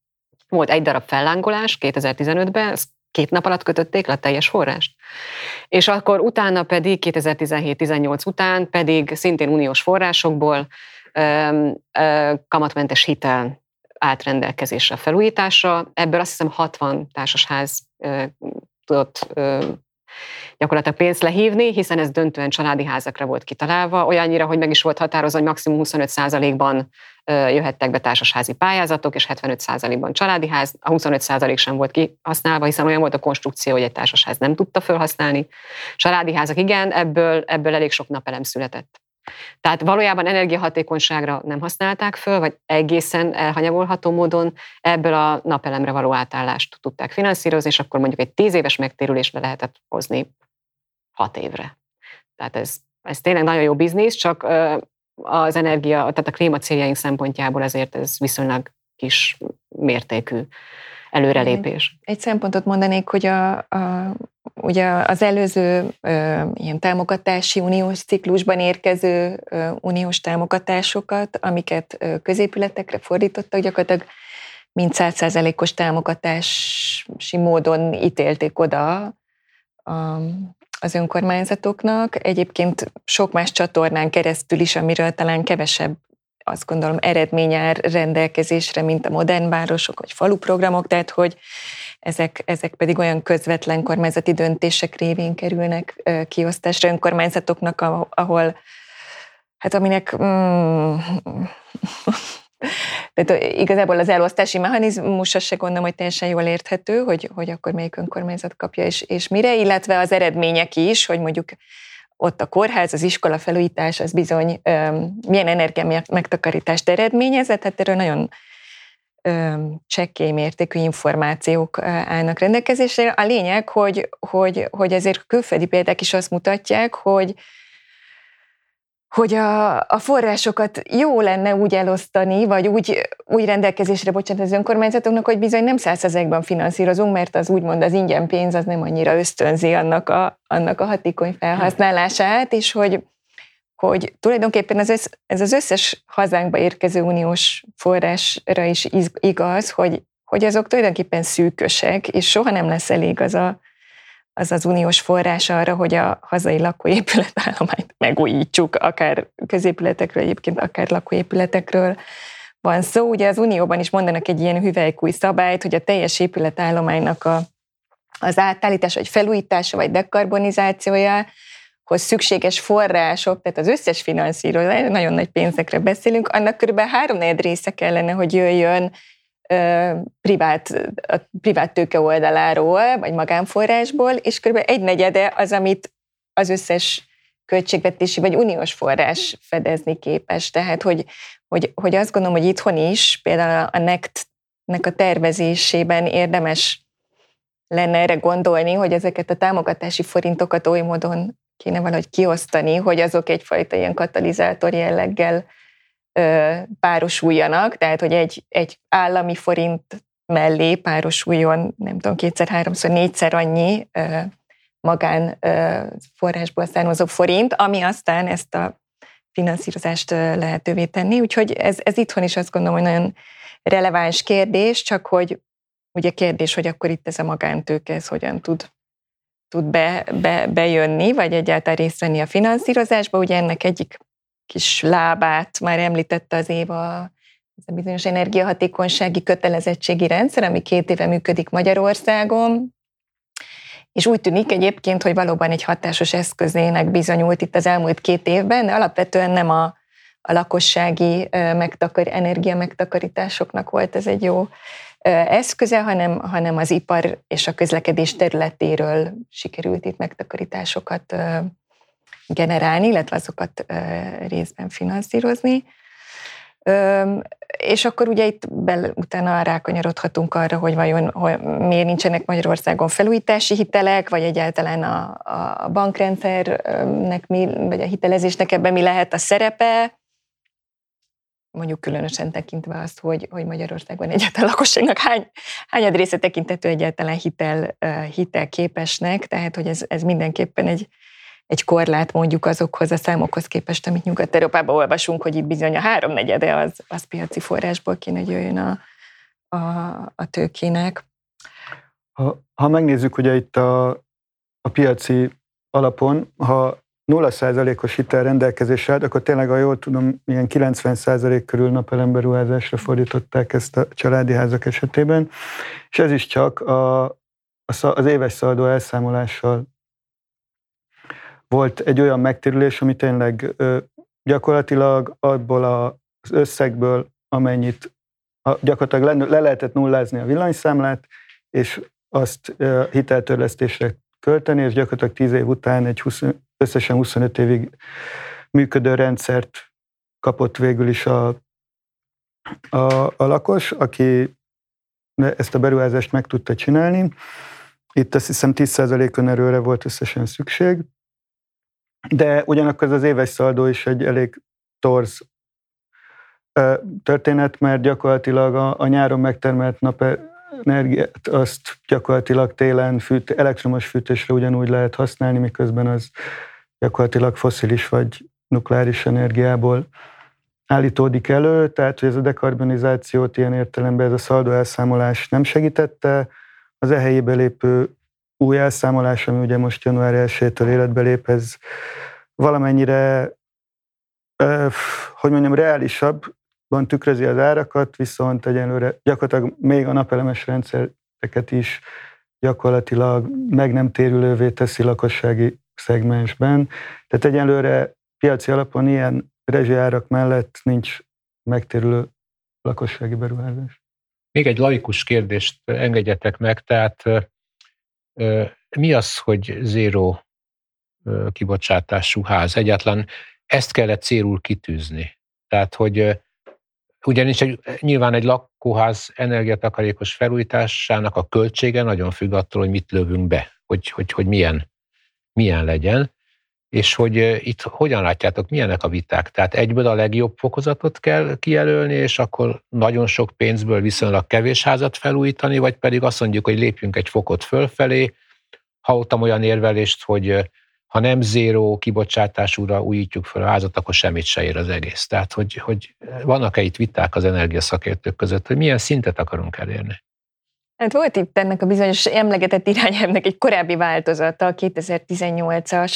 volt egy darab fellángolás 2015-ben, ez két nap alatt kötötték le teljes forrást. És akkor utána pedig 2017-18 után pedig szintén uniós forrásokból ö, ö, kamatmentes hitel állt rendelkezésre a felújításra. Ebből azt hiszem 60 társasház ö, tudott ö, gyakorlatilag pénzt lehívni, hiszen ez döntően családi házakra volt kitalálva, olyannyira, hogy meg is volt határozva, hogy maximum 25%-ban jöhettek be társasházi pályázatok, és 75%-ban családi ház, a 25% sem volt kihasználva, hiszen olyan volt a konstrukció, hogy egy társasház nem tudta felhasználni. Családi házak igen, ebből, ebből elég sok napelem született. Tehát valójában energiahatékonyságra nem használták föl, vagy egészen elhanyagolható módon ebből a napelemre való átállást tudták finanszírozni, és akkor mondjuk egy tíz éves megtérülésre lehetett hozni hat évre. Tehát ez, ez tényleg nagyon jó biznisz, csak az energia, tehát a klíma céljaink szempontjából ezért ez viszonylag kis mértékű előrelépés. Egy szempontot mondanék, hogy a, a, ugye az előző ö, ilyen támogatási uniós ciklusban érkező ö, uniós támogatásokat, amiket ö, középületekre fordítottak, gyakorlatilag mint százszázalékos támogatási módon ítélték oda a, az önkormányzatoknak. Egyébként sok más csatornán keresztül is, amiről talán kevesebb azt gondolom eredmény áll rendelkezésre, mint a modern városok vagy faluprogramok, tehát hogy ezek, ezek pedig olyan közvetlen kormányzati döntések révén kerülnek kiosztásra önkormányzatoknak, ahol hát aminek mm, (laughs) tehát igazából az elosztási mechanizmus se gondolom, hogy teljesen jól érthető, hogy, hogy akkor melyik önkormányzat kapja és, és mire, illetve az eredmények is, hogy mondjuk ott a kórház, az iskola felújítás, az bizony um, milyen energia megtakarítást eredményezett, hát erről nagyon csekkély mértékű információk állnak rendelkezésre. A lényeg, hogy, hogy, hogy ezért külföldi példák is azt mutatják, hogy hogy a, a forrásokat jó lenne úgy elosztani, vagy úgy, úgy rendelkezésre bocsánat az önkormányzatoknak, hogy bizony nem százszerzekben finanszírozunk, mert az úgymond az ingyen pénz az nem annyira ösztönzi annak a, annak a hatékony felhasználását, és hogy, hogy tulajdonképpen ez, ez az összes hazánkba érkező uniós forrásra is igaz, hogy, hogy azok tulajdonképpen szűkösek, és soha nem lesz elég az a, az az uniós forrás arra, hogy a hazai lakóépületállományt megújítsuk, akár középületekről, egyébként akár lakóépületekről van szó. Ugye az Unióban is mondanak egy ilyen hüvelykúj szabályt, hogy a teljes épületállománynak a, az átállítása, vagy felújítása, vagy dekarbonizációja, hoz szükséges források, tehát az összes finanszírozás, nagyon nagy pénzekre beszélünk, annak kb. három része kellene, hogy jöjjön privát, a privát tőke oldaláról, vagy magánforrásból, és kb. egy negyede az, amit az összes költségvetési vagy uniós forrás fedezni képes. Tehát, hogy, hogy, hogy azt gondolom, hogy itthon is, például a NECT-nek a tervezésében érdemes lenne erre gondolni, hogy ezeket a támogatási forintokat oly módon kéne valahogy kiosztani, hogy azok egyfajta ilyen katalizátor jelleggel párosuljanak, tehát hogy egy, egy állami forint mellé párosuljon, nem tudom, kétszer, háromszor, négyszer annyi magán forrásból származó forint, ami aztán ezt a finanszírozást lehetővé tenni. Úgyhogy ez, ez itthon is azt gondolom, hogy nagyon releváns kérdés, csak hogy ugye kérdés, hogy akkor itt ez a magántőke, ez hogyan tud, tud be, be, bejönni, vagy egyáltalán részt venni a finanszírozásba. Ugye ennek egyik kis lábát már említette az Éva, ez a bizonyos energiahatékonysági kötelezettségi rendszer, ami két éve működik Magyarországon, és úgy tűnik egyébként, hogy valóban egy hatásos eszközének bizonyult itt az elmúlt két évben, de alapvetően nem a, a lakossági megtakar, energia megtakarításoknak volt ez egy jó eszköze, hanem, hanem az ipar és a közlekedés területéről sikerült itt megtakarításokat generálni, illetve azokat részben finanszírozni. És akkor ugye itt bel, utána rákanyarodhatunk arra, hogy vajon hogy miért nincsenek Magyarországon felújítási hitelek, vagy egyáltalán a, a bankrendszernek mi, vagy a hitelezésnek ebben mi lehet a szerepe, mondjuk különösen tekintve azt, hogy, hogy Magyarországon egyáltalán lakosságnak hány, hányad része tekintető egyáltalán hitel, hitel képesnek, tehát hogy ez, ez mindenképpen egy, egy korlát mondjuk azokhoz a számokhoz képest, amit Nyugat-Európában olvasunk, hogy itt bizony a háromnegyede az, az piaci forrásból kéne, jöjjön a, a, a tőkének. Ha, ha megnézzük ugye itt a, a piaci alapon, ha 0%-os hitel rendelkezésre állt, akkor tényleg, ha jól tudom, ilyen 90% körül napelemberuházásra fordították ezt a családi házak esetében, és ez is csak a, az éves szaldó elszámolással volt egy olyan megtérülés, ami tényleg gyakorlatilag abból az összegből, amennyit gyakorlatilag le, le lehetett nullázni a villanyszámlát, és azt hiteltörlesztésre költeni, és gyakorlatilag 10 év után egy 20, összesen 25 évig működő rendszert kapott végül is a, a, a lakos, aki ezt a beruházást meg tudta csinálni. Itt azt hiszem 10% önerőre volt összesen szükség, de ugyanakkor ez az éves szaldó is egy elég torz történet, mert gyakorlatilag a, a nyáron megtermelt napenergiát azt gyakorlatilag télen fűt, elektromos fűtésre ugyanúgy lehet használni, miközben az gyakorlatilag foszilis vagy nukleáris energiából állítódik elő, tehát hogy ez a dekarbonizációt ilyen értelemben ez a szaldó elszámolás nem segítette, az e helyébe lépő új elszámolás, ami ugye most január 1-től életbe lép, ez valamennyire, hogy mondjam, reálisabban tükrözi az árakat, viszont egyenlőre gyakorlatilag még a napelemes rendszereket is gyakorlatilag meg nem térülővé teszi lakossági szegmensben. Tehát egyenlőre piaci alapon ilyen rezsiárak mellett nincs megtérülő lakossági beruházás. Még egy laikus kérdést engedjetek meg, tehát mi az, hogy zéró kibocsátású ház? Egyáltalán ezt kellett célul kitűzni. Tehát, hogy ugyanis egy, nyilván egy lakóház energiatakarékos felújításának a költsége nagyon függ attól, hogy mit lövünk be, hogy, hogy, hogy milyen, milyen legyen, és hogy itt hogyan látjátok, milyenek a viták. Tehát egyből a legjobb fokozatot kell kijelölni, és akkor nagyon sok pénzből viszonylag kevés házat felújítani, vagy pedig azt mondjuk, hogy lépjünk egy fokot fölfelé. Hallottam olyan érvelést, hogy ha nem zéró kibocsátásúra újítjuk fel a házat, akkor semmit se ér az egész. Tehát, hogy, hogy vannak-e itt viták az energiaszakértők között, hogy milyen szintet akarunk elérni? Hát volt itt ennek a bizonyos emlegetett irányelvnek egy korábbi változata, a 2018-as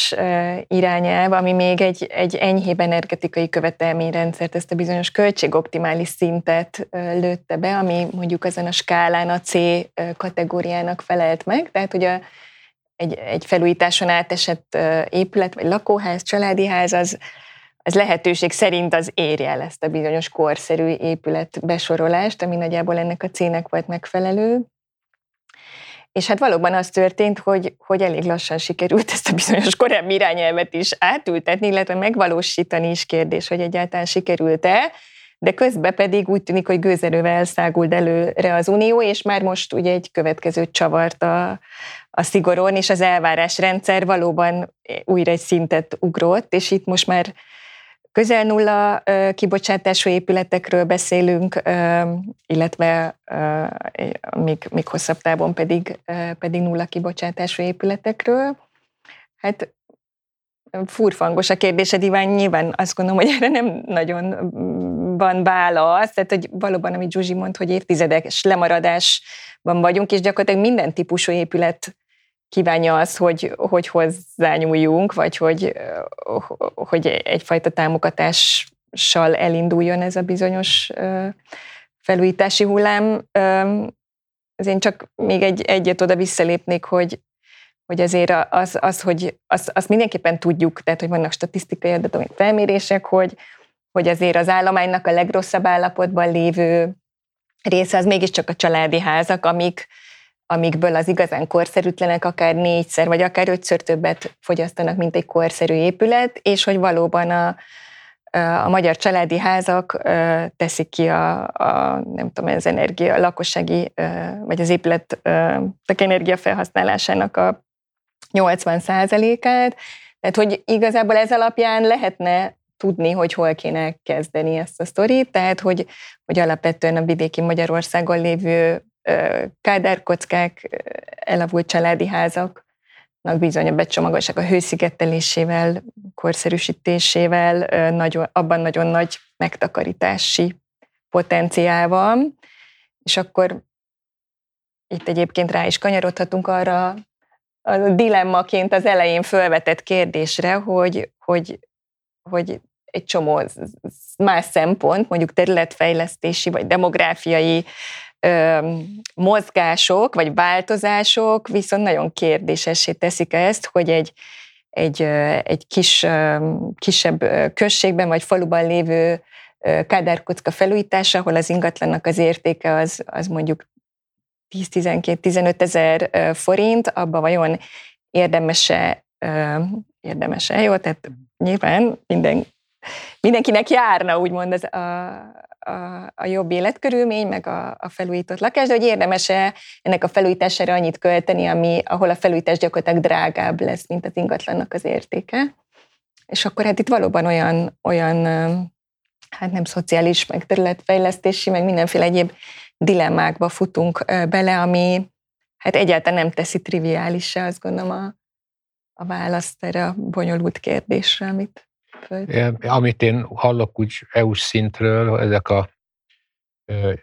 irányelv, ami még egy, egy enyhébb energetikai követelményrendszert, ezt a bizonyos költségoptimális szintet lőtte be, ami mondjuk ezen a skálán a C kategóriának felelt meg, tehát hogy egy, egy felújításon átesett épület, vagy lakóház, családi ház, az, az lehetőség szerint az érje el ezt a bizonyos korszerű épület besorolást, ami nagyjából ennek a cének volt megfelelő. És hát valóban az történt, hogy, hogy elég lassan sikerült ezt a bizonyos korábbi irányelvet is átültetni, illetve megvalósítani is kérdés, hogy egyáltalán sikerült-e, de közben pedig úgy tűnik, hogy gőzerővel száguld előre az Unió, és már most ugye egy következő csavart a, a szigoron, és az elvárásrendszer valóban újra egy szintet ugrott, és itt most már közel nulla kibocsátású épületekről beszélünk, illetve még, még hosszabb távon pedig, pedig nulla kibocsátású épületekről. Hát furfangos a kérdésed, Iván, nyilván azt gondolom, hogy erre nem nagyon van válasz, tehát hogy valóban, amit Zsuzsi mond, hogy évtizedek lemaradásban vagyunk, és gyakorlatilag minden típusú épület kívánja az, hogy, hogy hozzányúljunk, vagy hogy, hogy egyfajta támogatással elinduljon ez a bizonyos felújítási hullám. Az én csak még egy, egyet oda visszalépnék, hogy, hogy azért az, az hogy az, azt mindenképpen tudjuk, tehát hogy vannak statisztikai adatok, felmérések, hogy, hogy azért az állománynak a legrosszabb állapotban lévő része az mégiscsak a családi házak, amik, amikből az igazán korszerűtlenek akár négyszer, vagy akár ötször többet fogyasztanak, mint egy korszerű épület, és hogy valóban a, a magyar családi házak teszik ki a, a nem tudom, az energia, a lakossági, vagy az épület energia felhasználásának a 80 át tehát hogy igazából ez alapján lehetne tudni, hogy hol kéne kezdeni ezt a sztorit, tehát hogy, hogy alapvetően a vidéki Magyarországon lévő kádárkockák, elavult családi házaknak bizony a becsomagolásnak a hőszigetelésével, korszerűsítésével nagyon, abban nagyon nagy megtakarítási potenciál van, és akkor itt egyébként rá is kanyarodhatunk arra a dilemmaként az elején felvetett kérdésre, hogy, hogy, hogy egy csomó más szempont, mondjuk területfejlesztési vagy demográfiai mozgások vagy változások viszont nagyon kérdésessé teszik ezt, hogy egy, egy, egy kis, kisebb községben vagy faluban lévő kádárkocka felújítása, ahol az ingatlannak az értéke az, az mondjuk 10-12-15 ezer forint, abba vajon érdemese, érdemese, jó? Tehát nyilván minden, mindenkinek járna úgymond az, a, a, a jobb életkörülmény, meg a, a felújított lakás, de hogy érdemes-e ennek a felújítására annyit költeni, ami, ahol a felújítás gyakorlatilag drágább lesz, mint az ingatlannak az értéke. És akkor hát itt valóban olyan, olyan hát nem szociális, meg területfejlesztési, meg mindenféle egyéb dilemmákba futunk bele, ami hát egyáltalán nem teszi triviális azt gondolom a, a választ erre a bonyolult kérdésre, amit Ja, amit én hallok úgy EU-s szintről, ezek a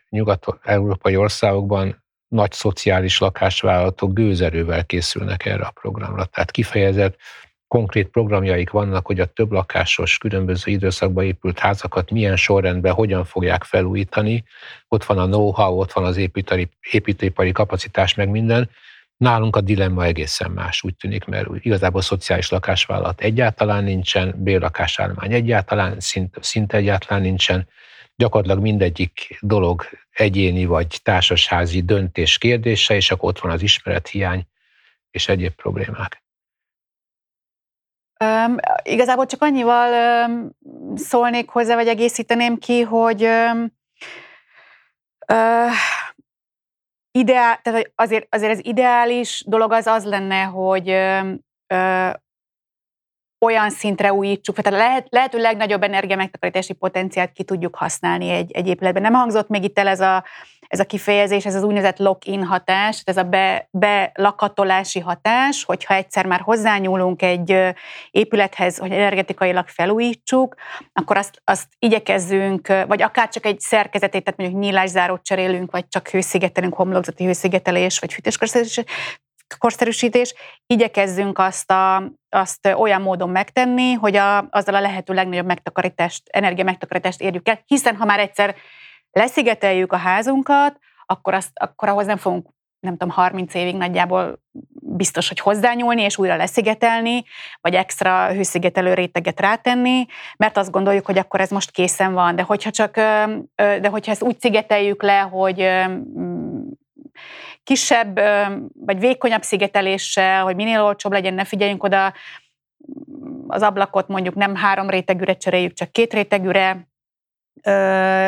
nyugat-európai országokban nagy szociális lakásvállalatok gőzerővel készülnek erre a programra. Tehát kifejezett konkrét programjaik vannak, hogy a több lakásos, különböző időszakban épült házakat milyen sorrendben, hogyan fogják felújítani. Ott van a know-how, ott van az építőipari, építőipari kapacitás, meg minden. Nálunk a dilemma egészen más, úgy tűnik, mert igazából szociális lakásvállalat egyáltalán nincsen, bérlakásállomány egyáltalán, szint, szinte egyáltalán nincsen. Gyakorlatilag mindegyik dolog egyéni vagy társasházi döntés kérdése, és akkor ott van az ismerethiány és egyéb problémák. Um, igazából csak annyival um, szólnék hozzá, vagy egészíteném ki, hogy um, Uh, ideál, tehát azért, azért az ideális dolog az az lenne, hogy ö, olyan szintre újítsuk, tehát lehet, lehető legnagyobb energia megtakarítási potenciált ki tudjuk használni egy, egy épületben. Nem hangzott még itt el ez a, ez a kifejezés, ez az úgynevezett lock-in hatás, ez a be, belakatolási hatás, hogyha egyszer már hozzányúlunk egy épülethez, hogy energetikailag felújítsuk, akkor azt, azt igyekezzünk, vagy akár csak egy szerkezetét, tehát mondjuk nyílászárót cserélünk, vagy csak hőszigetelünk, homlokzati hőszigetelés, vagy fűtéskorszerűsítés, korszerűsítés, igyekezzünk azt, a, azt olyan módon megtenni, hogy a, azzal a lehető legnagyobb megtakarítást, energia megtakarítást érjük el, hiszen ha már egyszer leszigeteljük a házunkat, akkor, azt, akkor ahhoz nem fogunk nem tudom, 30 évig nagyjából biztos, hogy hozzányúlni, és újra leszigetelni, vagy extra hőszigetelő réteget rátenni, mert azt gondoljuk, hogy akkor ez most készen van. De hogyha csak, de hogyha ezt úgy szigeteljük le, hogy kisebb vagy vékonyabb szigeteléssel, hogy minél olcsóbb legyen, ne figyeljünk oda, az ablakot mondjuk nem három rétegűre cseréljük, csak két rétegűre,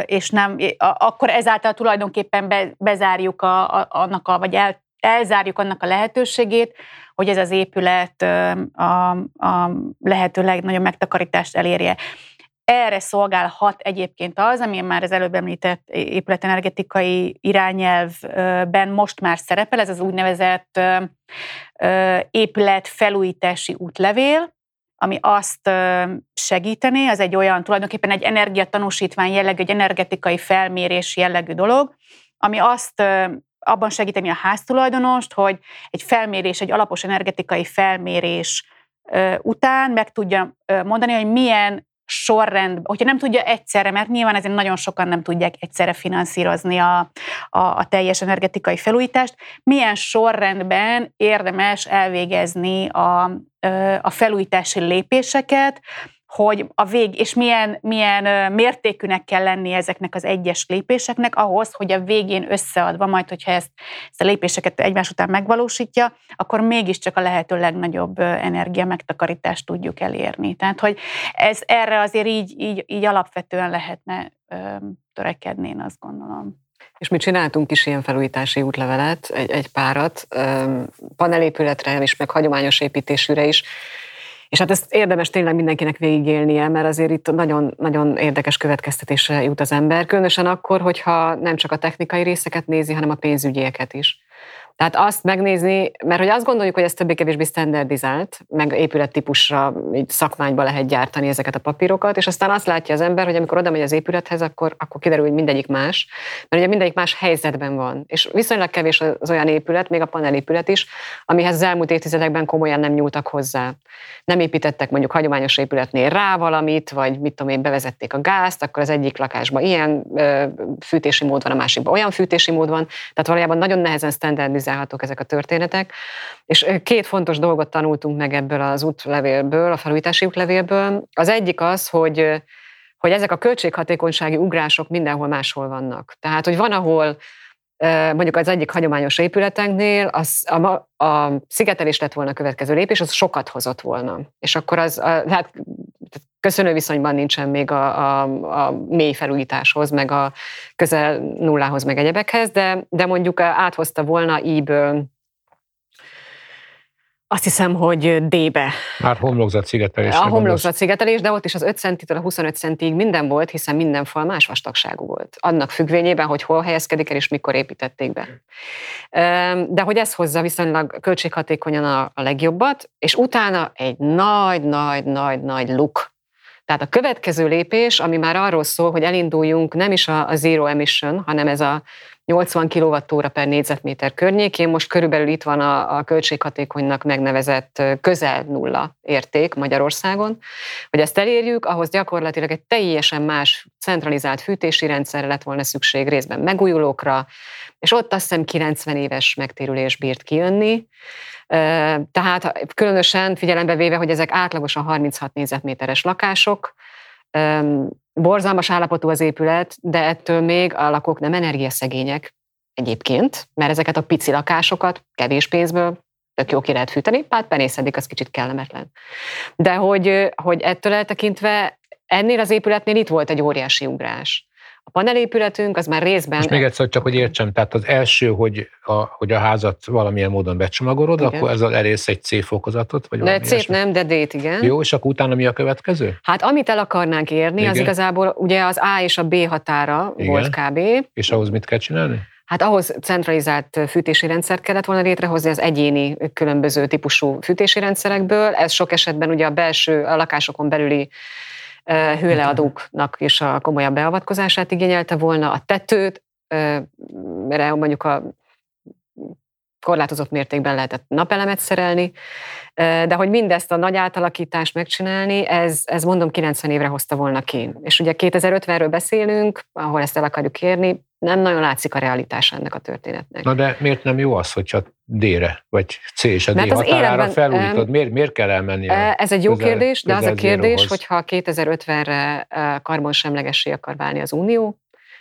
és nem, akkor ezáltal tulajdonképpen bezárjuk a, a, annak a, vagy el, elzárjuk annak a lehetőségét, hogy ez az épület a, a lehető legnagyobb megtakarítást elérje. Erre szolgálhat egyébként az, ami már az előbb említett épületenergetikai irányelvben most már szerepel, ez az úgynevezett épület felújítási útlevél, ami azt segíteni, az egy olyan tulajdonképpen egy energiatanúsítvány jellegű, egy energetikai felmérés jellegű dolog, ami azt abban segíteni a háztulajdonost, hogy egy felmérés, egy alapos energetikai felmérés után meg tudja mondani, hogy milyen sorrend, hogyha nem tudja egyszerre, mert nyilván ezért nagyon sokan nem tudják egyszerre finanszírozni a, a, a teljes energetikai felújítást, milyen sorrendben érdemes elvégezni a, a felújítási lépéseket, hogy a vég, és milyen, milyen mértékűnek kell lenni ezeknek az egyes lépéseknek ahhoz, hogy a végén összeadva, majd hogyha ezt, ezt a lépéseket egymás után megvalósítja, akkor mégiscsak a lehető legnagyobb energia megtakarítást tudjuk elérni. Tehát, hogy ez erre azért így, így, így alapvetően lehetne törekedni, én azt gondolom. És mi csináltunk is ilyen felújítási útlevelet, egy, egy párat, panelépületre is, meg hagyományos építésűre is, és hát ezt érdemes tényleg mindenkinek végigélnie, mert azért itt nagyon, nagyon érdekes következtetésre jut az ember, különösen akkor, hogyha nem csak a technikai részeket nézi, hanem a pénzügyieket is. Tehát azt megnézni, mert hogy azt gondoljuk, hogy ez többé-kevésbé standardizált, meg épülettípusra, így szakmányba lehet gyártani ezeket a papírokat, és aztán azt látja az ember, hogy amikor oda megy az épülethez, akkor, akkor kiderül, hogy mindegyik más, mert ugye mindegyik más helyzetben van. És viszonylag kevés az olyan épület, még a panelépület is, amihez az elmúlt évtizedekben komolyan nem nyúltak hozzá. Nem építettek mondjuk hagyományos épületnél rá valamit, vagy mit tudom én, bevezették a gázt, akkor az egyik lakásban ilyen ö, fűtési mód van, a másikban olyan fűtési mód van. Tehát valójában nagyon nehezen standardizált megbízálhatók ezek a történetek. És két fontos dolgot tanultunk meg ebből az útlevélből, a felújítási útlevélből. Az egyik az, hogy hogy ezek a költséghatékonysági ugrások mindenhol máshol vannak. Tehát, hogy van, ahol mondjuk az egyik hagyományos épületünknél az, a, a szigetelés lett volna a következő lépés, az sokat hozott volna. És akkor az, a, hát köszönő viszonyban nincsen még a, a, a mély felújításhoz, meg a közel nullához, meg egyebekhez, de, de mondjuk áthozta volna íből azt hiszem, hogy D-be. Már homlokzatszigetelés. A homlokzatszigetelés, de ott is az 5 centitől a 25 centig minden volt, hiszen minden fal más vastagságú volt. Annak függvényében, hogy hol helyezkedik el és mikor építették be. De hogy ez hozza viszonylag költséghatékonyan a, a legjobbat, és utána egy nagy-nagy-nagy-nagy luk tehát a következő lépés, ami már arról szól, hogy elinduljunk nem is a, a zero emission, hanem ez a 80 kWh per négyzetméter környékén. Most körülbelül itt van a, a költséghatékonynak megnevezett közel nulla érték Magyarországon. Hogy ezt elérjük, ahhoz gyakorlatilag egy teljesen más centralizált fűtési rendszerre lett volna szükség részben megújulókra, és ott azt hiszem 90 éves megtérülés bírt kijönni. Tehát különösen figyelembe véve, hogy ezek átlagosan 36 négyzetméteres lakások, borzalmas állapotú az épület, de ettől még a lakók nem energiaszegények egyébként, mert ezeket a pici lakásokat kevés pénzből tök jó ki lehet fűteni, hát penészedik, az kicsit kellemetlen. De hogy, hogy ettől eltekintve ennél az épületnél itt volt egy óriási ugrás A panelépületünk az már részben... Most még egyszer csak, hogy értsem, tehát az első, hogy a, hogy a házat valamilyen módon becsomagolod, igen. akkor ezzel elérsz egy C fokozatot? Vagy de C nem, de D-t, igen. Jó, és akkor utána mi a következő? Hát amit el akarnánk érni, igen. az igazából ugye az A és a B határa igen. volt kb. És ahhoz mit kell csinálni? Hát ahhoz centralizált fűtési rendszert kellett volna létrehozni az egyéni különböző típusú fűtési rendszerekből. Ez sok esetben ugye a belső, a lakásokon belüli hőleadóknak is a komolyabb beavatkozását igényelte volna, a tetőt, mert mondjuk a korlátozott mértékben lehetett napelemet szerelni, de hogy mindezt a nagy átalakítást megcsinálni, ez, ez mondom 90 évre hozta volna ki. És ugye 2050-ről beszélünk, ahol ezt el akarjuk érni, nem nagyon látszik a realitás ennek a történetnek. Na de miért nem jó az, hogyha D-re, vagy C és a D határára felújítod? Miért, miért kell elmenni? Ez egy jó közel, kérdés, de az a kérdés, hogyha 2050-re karbonsemlegessé akar válni az Unió,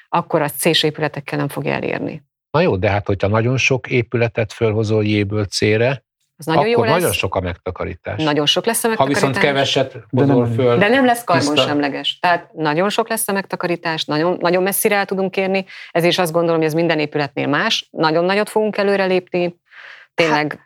akkor az C-s épületekkel nem fog elérni. Na jó, de hát hogyha nagyon sok épületet fölhozol J-ből C-re, az nagyon akkor jó lesz. nagyon sok a megtakarítás. Nagyon sok lesz a megtakarítás. Ha viszont keveset hozol föl. De nem lesz karbonsemleges. Tehát nagyon sok lesz a megtakarítás, nagyon, nagyon messzire el tudunk érni. Ezért is azt gondolom, hogy ez minden épületnél más. Nagyon nagyot fogunk előrelépni. Tényleg hát,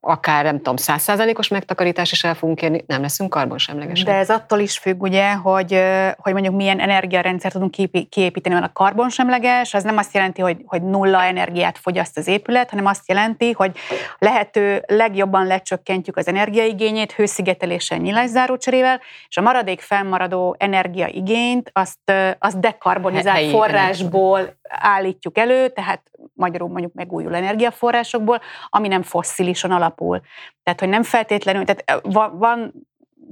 akár nem tudom, százszázalékos megtakarítás is el fogunk érni, nem leszünk karbonsemlegesek. De ez attól is függ, ugye, hogy, hogy mondjuk milyen energiarendszer tudunk kiépíteni, mert a karbonsemleges, az nem azt jelenti, hogy, hogy nulla energiát fogyaszt az épület, hanem azt jelenti, hogy lehető legjobban lecsökkentjük az energiaigényét hőszigeteléssel, nyilászárócserével, és a maradék fennmaradó energiaigényt azt, azt dekarbonizált forrásból állítjuk elő, tehát magyarul mondjuk megújuló energiaforrásokból, ami nem fosszilison alapul. Tehát, hogy nem feltétlenül, tehát van,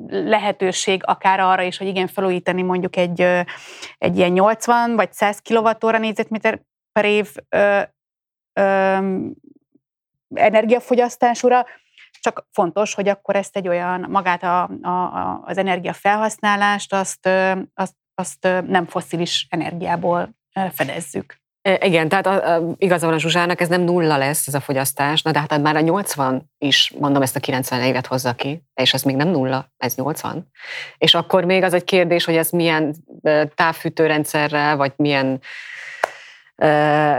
lehetőség akár arra is, hogy igen, felújítani mondjuk egy, egy ilyen 80 vagy 100 kWh négyzetméter per év ö, ö, energiafogyasztásúra, csak fontos, hogy akkor ezt egy olyan, magát a, a, az energiafelhasználást, azt, azt, azt nem foszilis energiából fedezzük. Igen, tehát a, a, igaza a Zsuzsának, ez nem nulla lesz ez a fogyasztás, na de hát már a 80 is, mondom, ezt a 90 évet hozza ki, és ez még nem nulla, ez 80. És akkor még az egy kérdés, hogy ez milyen távfűtőrendszerrel, vagy milyen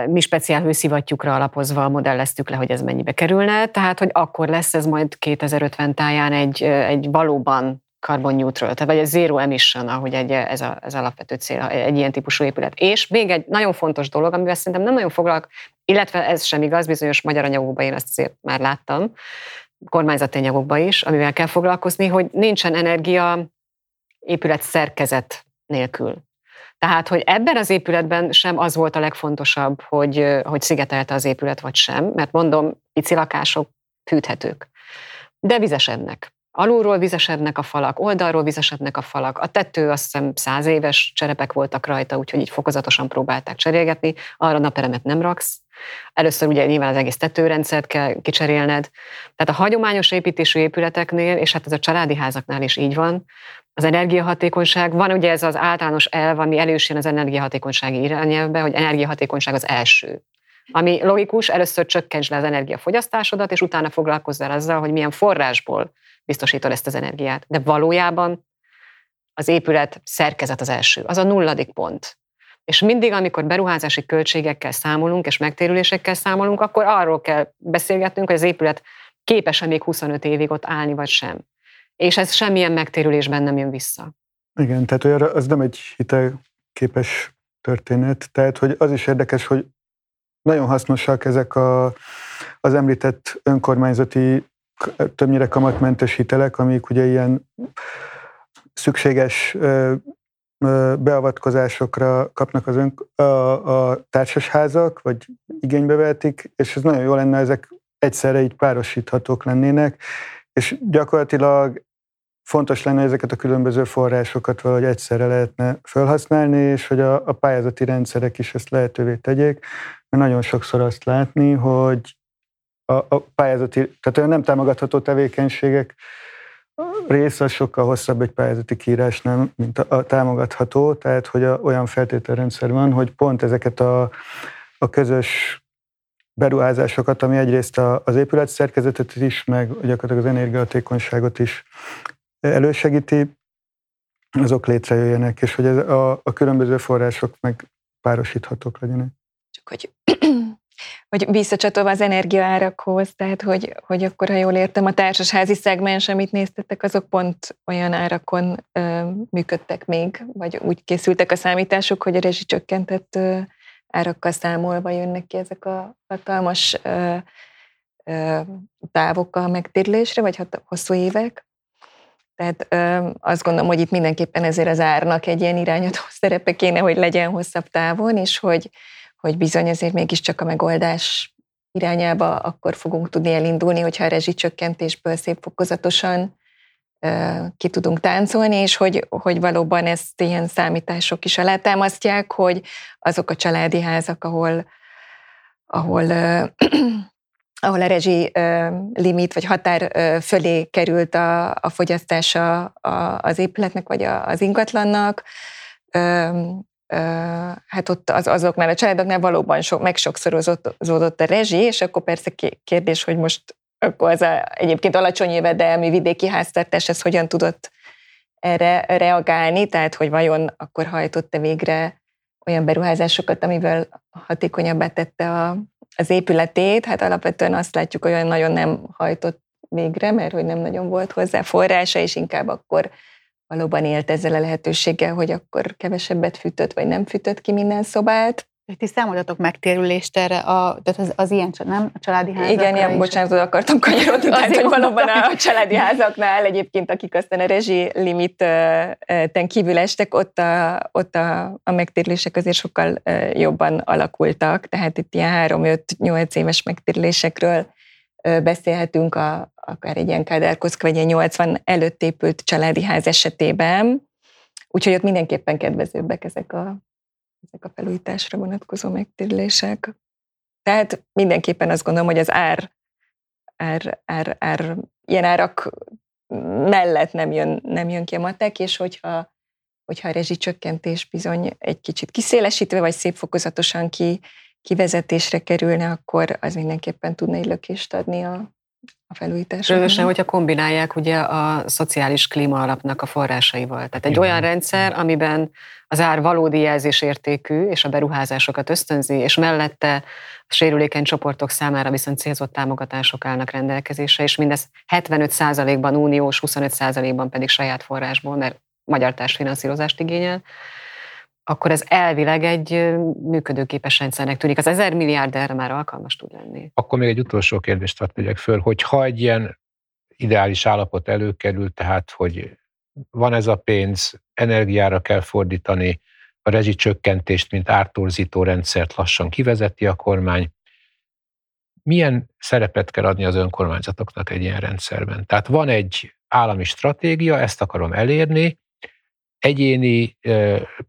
mi speciál hőszivattyúkra alapozva modelleztük le, hogy ez mennyibe kerülne, tehát hogy akkor lesz ez majd 2050 táján egy, egy valóban carbon neutral, tehát vagy egy zero emission, ahogy egy, ez, a, ez alapvető cél, egy ilyen típusú épület. És még egy nagyon fontos dolog, amivel szerintem nem nagyon foglalk, illetve ez sem igaz, bizonyos magyar anyagokban én ezt azért már láttam, kormányzati anyagokban is, amivel kell foglalkozni, hogy nincsen energia épület szerkezet nélkül. Tehát, hogy ebben az épületben sem az volt a legfontosabb, hogy, hogy szigetelte az épület, vagy sem, mert mondom, pici lakások fűthetők, de vizesednek. Alulról vizesednek a falak, oldalról vizesednek a falak. A tető azt hiszem száz éves cserepek voltak rajta, úgyhogy így fokozatosan próbálták cserélgetni. Arra naperemet nem raksz. Először ugye nyilván az egész tetőrendszert kell kicserélned. Tehát a hagyományos építésű épületeknél, és hát ez a családi házaknál is így van, az energiahatékonyság, van ugye ez az általános elv, ami elősjön az energiahatékonysági irányelvbe, hogy energiahatékonyság az első. Ami logikus, először csökkentsd le az energiafogyasztásodat, és utána foglalkozzál azzal, hogy milyen forrásból biztosítod ezt az energiát. De valójában az épület szerkezet az első, az a nulladik pont. És mindig, amikor beruházási költségekkel számolunk, és megtérülésekkel számolunk, akkor arról kell beszélgetnünk, hogy az épület képes-e még 25 évig ott állni, vagy sem. És ez semmilyen megtérülésben nem jön vissza. Igen, tehát olyan, az nem egy hitelképes történet. Tehát, hogy az is érdekes, hogy nagyon hasznosak ezek a, az említett önkormányzati többnyire kamatmentes hitelek, amik ugye ilyen szükséges beavatkozásokra kapnak az ön, a, a társasházak, vagy igénybe vehetik, és ez nagyon jó lenne, ezek egyszerre így párosíthatók lennének, és gyakorlatilag fontos lenne ezeket a különböző forrásokat valahogy egyszerre lehetne felhasználni, és hogy a, a pályázati rendszerek is ezt lehetővé tegyék, mert nagyon sokszor azt látni, hogy a, a pályázati, tehát olyan nem támogatható tevékenységek része sokkal hosszabb egy pályázati kiírásnál, mint a, a támogatható, tehát hogy a, olyan feltételrendszer van, hogy pont ezeket a, a közös beruházásokat, ami egyrészt a, az épület szerkezetet is, meg gyakorlatilag az energiahatékonyságot is elősegíti, azok létrejöjjenek, és hogy ez a, a különböző források meg párosíthatók legyenek. Csak hogy hogy visszacsatolva az energiaárakhoz, tehát hogy, hogy akkor, ha jól értem, a társasházi szegmens, amit néztetek, azok pont olyan árakon ö, működtek még, vagy úgy készültek a számítások, hogy a rezsicsökkentett ö, árakkal számolva jönnek ki ezek a hatalmas ö, ö, távok a megtérülésre, vagy hat, hosszú évek. Tehát ö, azt gondolom, hogy itt mindenképpen ezért az árnak egy ilyen irányadó (laughs) szerepe kéne, hogy legyen hosszabb távon, és hogy, hogy bizony azért mégiscsak a megoldás irányába akkor fogunk tudni elindulni, hogyha a rezsicsökkentésből szép fokozatosan ki tudunk táncolni, és hogy, hogy valóban ezt ilyen számítások is alátámasztják, hogy azok a családi házak, ahol, ahol (clears throat) ahol a rezsi limit vagy határ fölé került a, a fogyasztása az épületnek vagy az ingatlannak, hát ott az, azoknál a családoknál valóban sok, megsokszorozódott a rezsi, és akkor persze kérdés, hogy most akkor az a, egyébként alacsony jövedelmi vidéki háztartás, ez hogyan tudott erre reagálni, tehát hogy vajon akkor hajtott-e végre olyan beruházásokat, amivel hatékonyabbá tette a, az épületét, hát alapvetően azt látjuk, hogy olyan nagyon nem hajtott végre, mert hogy nem nagyon volt hozzá forrása, és inkább akkor valóban élt ezzel a lehetőséggel, hogy akkor kevesebbet fűtött, vagy nem fűtött ki minden szobát. Ti számoltatok megtérülést erre, a, tehát az, az ilyen, nem? A családi házakra Igen, ilyen, bocsánat, oda akartam kanyarodni, tehát, hogy valóban a családi házaknál egyébként, akik aztán a rezsi limiten kívül estek, ott, a, ott a, a megtérülések azért sokkal jobban alakultak, tehát itt ilyen 3-5-8 éves megtérülésekről beszélhetünk a, akár egy ilyen Kádárkoszka, vagy egy 80 előtt épült családi ház esetében, úgyhogy ott mindenképpen kedvezőbbek ezek a, ezek a felújításra vonatkozó megtérülések. Tehát mindenképpen azt gondolom, hogy az ár, ár, ár, ár ilyen árak mellett nem jön, nem jön ki a matek, és hogyha, hogyha a rezsicsökkentés bizony egy kicsit kiszélesítve, vagy szép fokozatosan ki, kivezetésre kerülne, akkor az mindenképpen tudna egy lökést adni a, a felújításra. Különösen, hogyha kombinálják ugye a szociális klíma alapnak a forrásaival. Tehát egy Igen. olyan rendszer, amiben az ár valódi jelzésértékű, és a beruházásokat ösztönzi, és mellette a sérülékeny csoportok számára viszont célzott támogatások állnak rendelkezésre, és mindez 75%-ban uniós, 25%-ban pedig saját forrásból, mert magyar társfinanszírozást igényel akkor ez elvileg egy működőképes rendszernek tűnik. Az ezer milliárd erre már alkalmas tud lenni. Akkor még egy utolsó kérdést hadd tegyek föl, hogy ha egy ilyen ideális állapot előkerül, tehát hogy van ez a pénz, energiára kell fordítani, a rezsicsökkentést, mint ártorzító rendszert lassan kivezeti a kormány. Milyen szerepet kell adni az önkormányzatoknak egy ilyen rendszerben? Tehát van egy állami stratégia, ezt akarom elérni, egyéni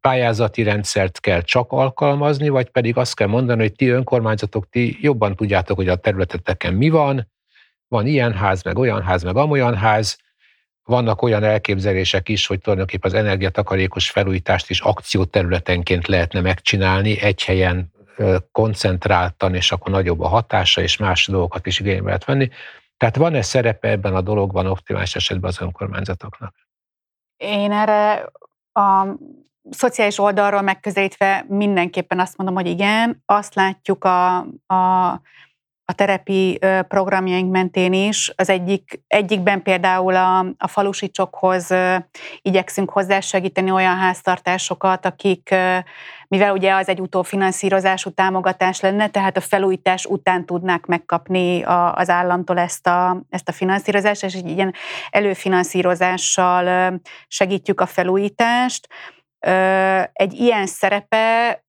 pályázati rendszert kell csak alkalmazni, vagy pedig azt kell mondani, hogy ti önkormányzatok, ti jobban tudjátok, hogy a területeteken mi van, van ilyen ház, meg olyan ház, meg amolyan ház, vannak olyan elképzelések is, hogy tulajdonképpen az energiatakarékos felújítást is akcióterületenként lehetne megcsinálni, egy helyen koncentráltan, és akkor nagyobb a hatása, és más dolgokat is igénybe lehet venni. Tehát van-e szerepe ebben a dologban optimális esetben az önkormányzatoknak? Én erre a szociális oldalról megközelítve mindenképpen azt mondom, hogy igen, azt látjuk a, a, a terepi programjaink mentén is. Az egyik, egyikben például a, a falusi csokhoz igyekszünk hozzásegíteni olyan háztartásokat, akik, mivel ugye az egy utófinanszírozású támogatás lenne, tehát a felújítás után tudnák megkapni a, az államtól ezt a, ezt a finanszírozást, és egy ilyen előfinanszírozással segítjük a felújítást. Egy ilyen szerepe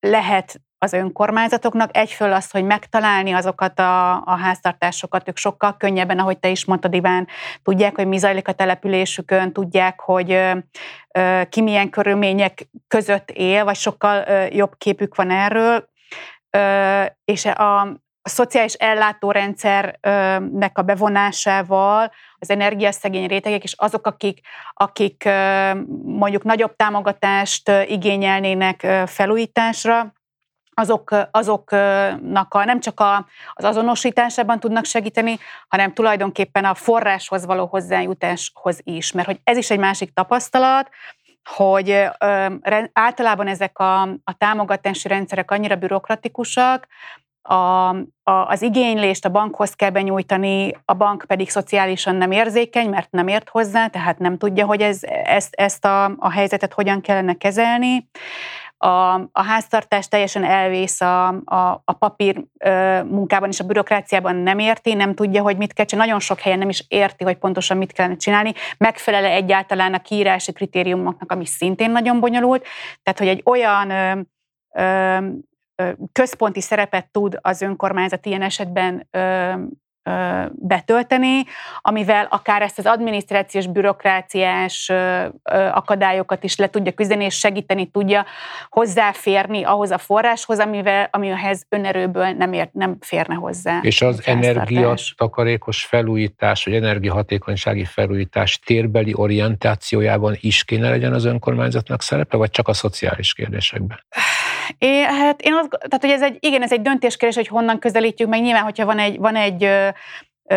lehet az önkormányzatoknak. Egyföl az, hogy megtalálni azokat a, a háztartásokat, ők sokkal könnyebben, ahogy te is mondtad, Iván, tudják, hogy mi zajlik a településükön, tudják, hogy ö, ö, ki milyen körülmények között él, vagy sokkal ö, jobb képük van erről. Ö, és a, a szociális ellátórendszernek a bevonásával az energiaszegény rétegek, és azok, akik, akik mondjuk nagyobb támogatást igényelnének felújításra, azok, azoknak a, nem csak a, az azonosításában tudnak segíteni, hanem tulajdonképpen a forráshoz való hozzájutáshoz is. Mert hogy ez is egy másik tapasztalat, hogy ö, általában ezek a, a támogatási rendszerek annyira bürokratikusak, a, a, az igénylést a bankhoz kell benyújtani, a bank pedig szociálisan nem érzékeny, mert nem ért hozzá, tehát nem tudja, hogy ez, ezt, ezt a, a helyzetet hogyan kellene kezelni a, a háztartás teljesen elvész a, a, a papír ö, munkában és a bürokráciában nem érti, nem tudja, hogy mit kell csinálni, nagyon sok helyen nem is érti, hogy pontosan mit kellene csinálni, megfelele egyáltalán a kiírási kritériumoknak, ami szintén nagyon bonyolult, tehát hogy egy olyan ö, ö, központi szerepet tud az önkormányzat ilyen esetben ö, betölteni, amivel akár ezt az adminisztrációs, bürokráciás akadályokat is le tudja küzdeni, és segíteni tudja hozzáférni ahhoz a forráshoz, amivel, amihez önerőből nem, ért, nem férne hozzá. És az energiatakarékos felújítás, vagy energiahatékonysági felújítás térbeli orientációjában is kéne legyen az önkormányzatnak szerepe, vagy csak a szociális kérdésekben? É, hát én azt, tehát, hogy ez egy, igen, ez egy döntéskérdés, hogy honnan közelítjük meg. Nyilván, hogyha van egy, van egy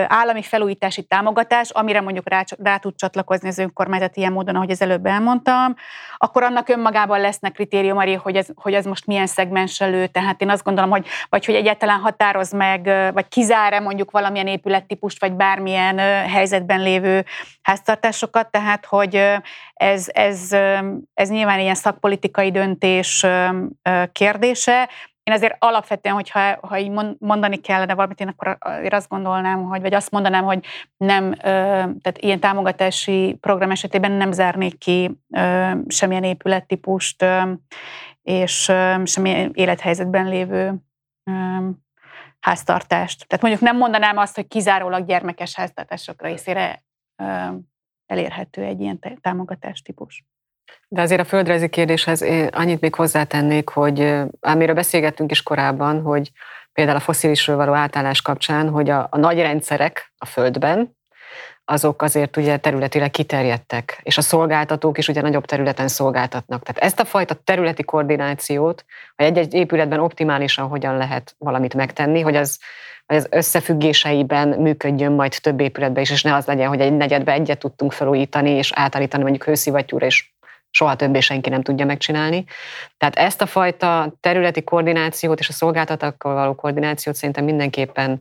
állami felújítási támogatás, amire mondjuk rá, rá tud csatlakozni az önkormányzat ilyen módon, ahogy az előbb elmondtam, akkor annak önmagában lesznek kritériumai, hogy ez, hogy ez most milyen szegmens elő, tehát én azt gondolom, hogy vagy hogy egyáltalán határoz meg, vagy kizár-e mondjuk valamilyen épülettípust, vagy bármilyen helyzetben lévő háztartásokat, tehát hogy ez, ez, ez nyilván ilyen szakpolitikai döntés kérdése, én azért alapvetően, hogyha ha így mondani kellene valamit, én akkor azért azt gondolnám, hogy, vagy azt mondanám, hogy nem, tehát ilyen támogatási program esetében nem zárnék ki semmilyen épülettípust, és semmilyen élethelyzetben lévő háztartást. Tehát mondjuk nem mondanám azt, hogy kizárólag gyermekes háztartások részére elérhető egy ilyen támogatás típus. De azért a földrajzi kérdéshez annyit még hozzátennék, hogy amiről beszélgettünk is korábban, hogy például a foszilisről való átállás kapcsán, hogy a, a nagy rendszerek a Földben, azok azért ugye területileg kiterjedtek, és a szolgáltatók is ugye nagyobb területen szolgáltatnak. Tehát ezt a fajta területi koordinációt, hogy egy-egy épületben optimálisan hogyan lehet valamit megtenni, hogy az, hogy az összefüggéseiben működjön majd több épületben is, és ne az legyen, hogy egy negyedbe egyet tudtunk felújítani, és átállítani mondjuk hőszivattyúra, és soha többé senki nem tudja megcsinálni. Tehát ezt a fajta területi koordinációt és a szolgáltatókkal való koordinációt szerintem mindenképpen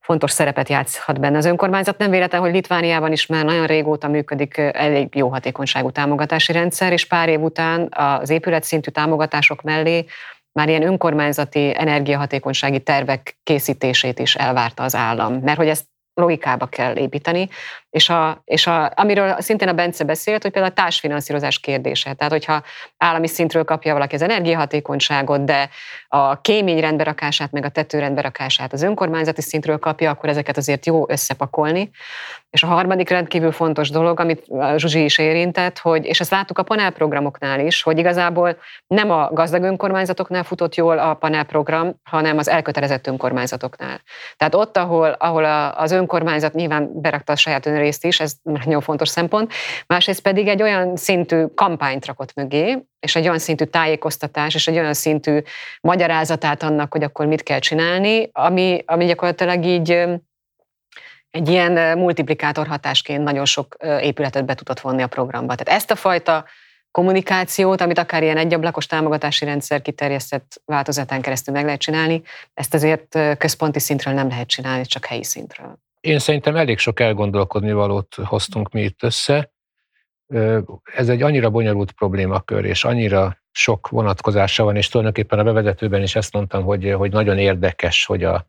fontos szerepet játszhat benne az önkormányzat. Nem véletlen, hogy Litvániában is már nagyon régóta működik elég jó hatékonyságú támogatási rendszer, és pár év után az épület szintű támogatások mellé már ilyen önkormányzati energiahatékonysági tervek készítését is elvárta az állam. Mert hogy ezt logikába kell építeni, és, a, és a, amiről szintén a Bence beszélt, hogy például a társfinanszírozás kérdése. Tehát, hogyha állami szintről kapja valaki az energiahatékonyságot, de a kémény rendberakását, meg a tető rendberakását az önkormányzati szintről kapja, akkor ezeket azért jó összepakolni. És a harmadik rendkívül fontos dolog, amit Zsuzsi is érintett, hogy, és ezt láttuk a panelprogramoknál is, hogy igazából nem a gazdag önkormányzatoknál futott jól a panelprogram, hanem az elkötelezett önkormányzatoknál. Tehát ott, ahol, ahol az önkormányzat nyilván berakta a saját önrészt is, ez nagyon fontos szempont, másrészt pedig egy olyan szintű kampányt rakott mögé, és egy olyan szintű tájékoztatás, és egy olyan szintű magyarázatát annak, hogy akkor mit kell csinálni, ami, ami gyakorlatilag így egy ilyen multiplikátor hatásként nagyon sok épületet be tudott vonni a programba. Tehát ezt a fajta kommunikációt, amit akár ilyen egyablakos támogatási rendszer kiterjesztett változatán keresztül meg lehet csinálni, ezt azért központi szintről nem lehet csinálni, csak helyi szintről. Én szerintem elég sok elgondolkodni valót hoztunk mi itt össze. Ez egy annyira bonyolult problémakör, és annyira sok vonatkozása van, és tulajdonképpen a bevezetőben is ezt mondtam, hogy, hogy nagyon érdekes, hogy a,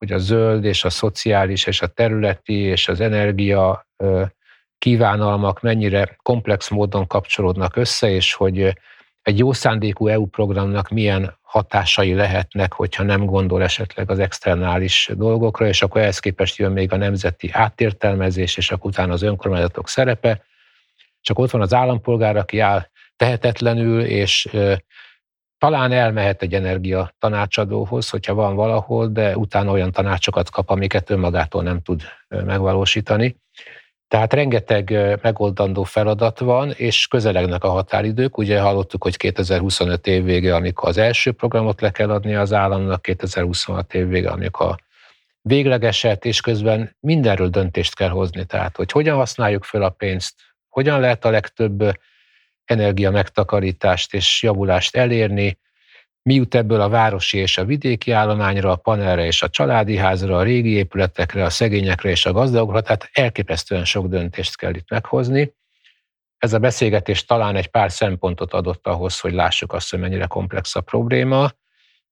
hogy a zöld és a szociális és a területi és az energia kívánalmak mennyire komplex módon kapcsolódnak össze, és hogy egy jó szándékú EU programnak milyen hatásai lehetnek, hogyha nem gondol esetleg az externális dolgokra, és akkor ehhez képest jön még a nemzeti átértelmezés, és akkor utána az önkormányzatok szerepe. Csak ott van az állampolgár, aki áll tehetetlenül, és talán elmehet egy energia tanácsadóhoz, hogyha van valahol, de utána olyan tanácsokat kap, amiket önmagától nem tud megvalósítani. Tehát rengeteg megoldandó feladat van, és közelegnek a határidők. Ugye hallottuk, hogy 2025 év vége, amikor az első programot le kell adni az államnak, 2026 év vége, amikor a véglegeset, és közben mindenről döntést kell hozni. Tehát, hogy hogyan használjuk fel a pénzt, hogyan lehet a legtöbb energia megtakarítást és javulást elérni, mi jut ebből a városi és a vidéki állományra, a panelre és a családi házra, a régi épületekre, a szegényekre és a gazdagokra, tehát elképesztően sok döntést kell itt meghozni. Ez a beszélgetés talán egy pár szempontot adott ahhoz, hogy lássuk azt, hogy mennyire komplex a probléma,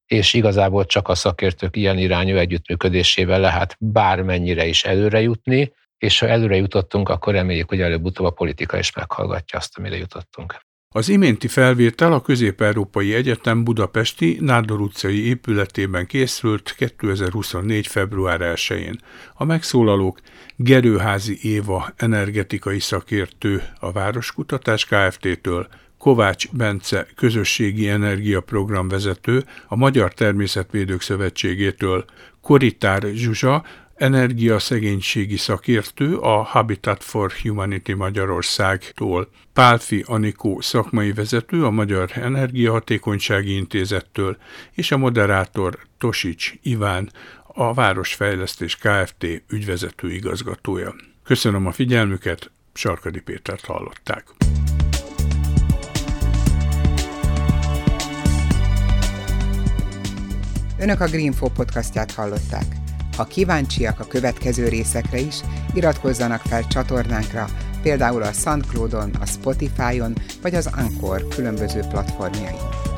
és igazából csak a szakértők ilyen irányú együttműködésével lehet bármennyire is előre jutni, és ha előre jutottunk, akkor reméljük, hogy előbb-utóbb a politika is meghallgatja azt, amire jutottunk. Az iménti felvétel a Közép-Európai Egyetem budapesti Nádor utcai épületében készült 2024. február 1-én. A megszólalók Gerőházi Éva energetikai szakértő a Városkutatás Kft-től, Kovács Bence közösségi energiaprogram vezető a Magyar Természetvédők Szövetségétől, Koritár Zsuzsa, energiaszegénységi szakértő a Habitat for Humanity Magyarországtól, Pálfi Anikó szakmai vezető a Magyar Energiahatékonysági Intézettől, és a moderátor Tosics Iván, a Városfejlesztés Kft. ügyvezető igazgatója. Köszönöm a figyelmüket, Sarkadi Pétert hallották. Önök a Greenfo podcastját hallották. Ha kíváncsiak a következő részekre is, iratkozzanak fel csatornánkra, például a SoundCloud-on, a Spotify-on vagy az Anchor különböző platformjain.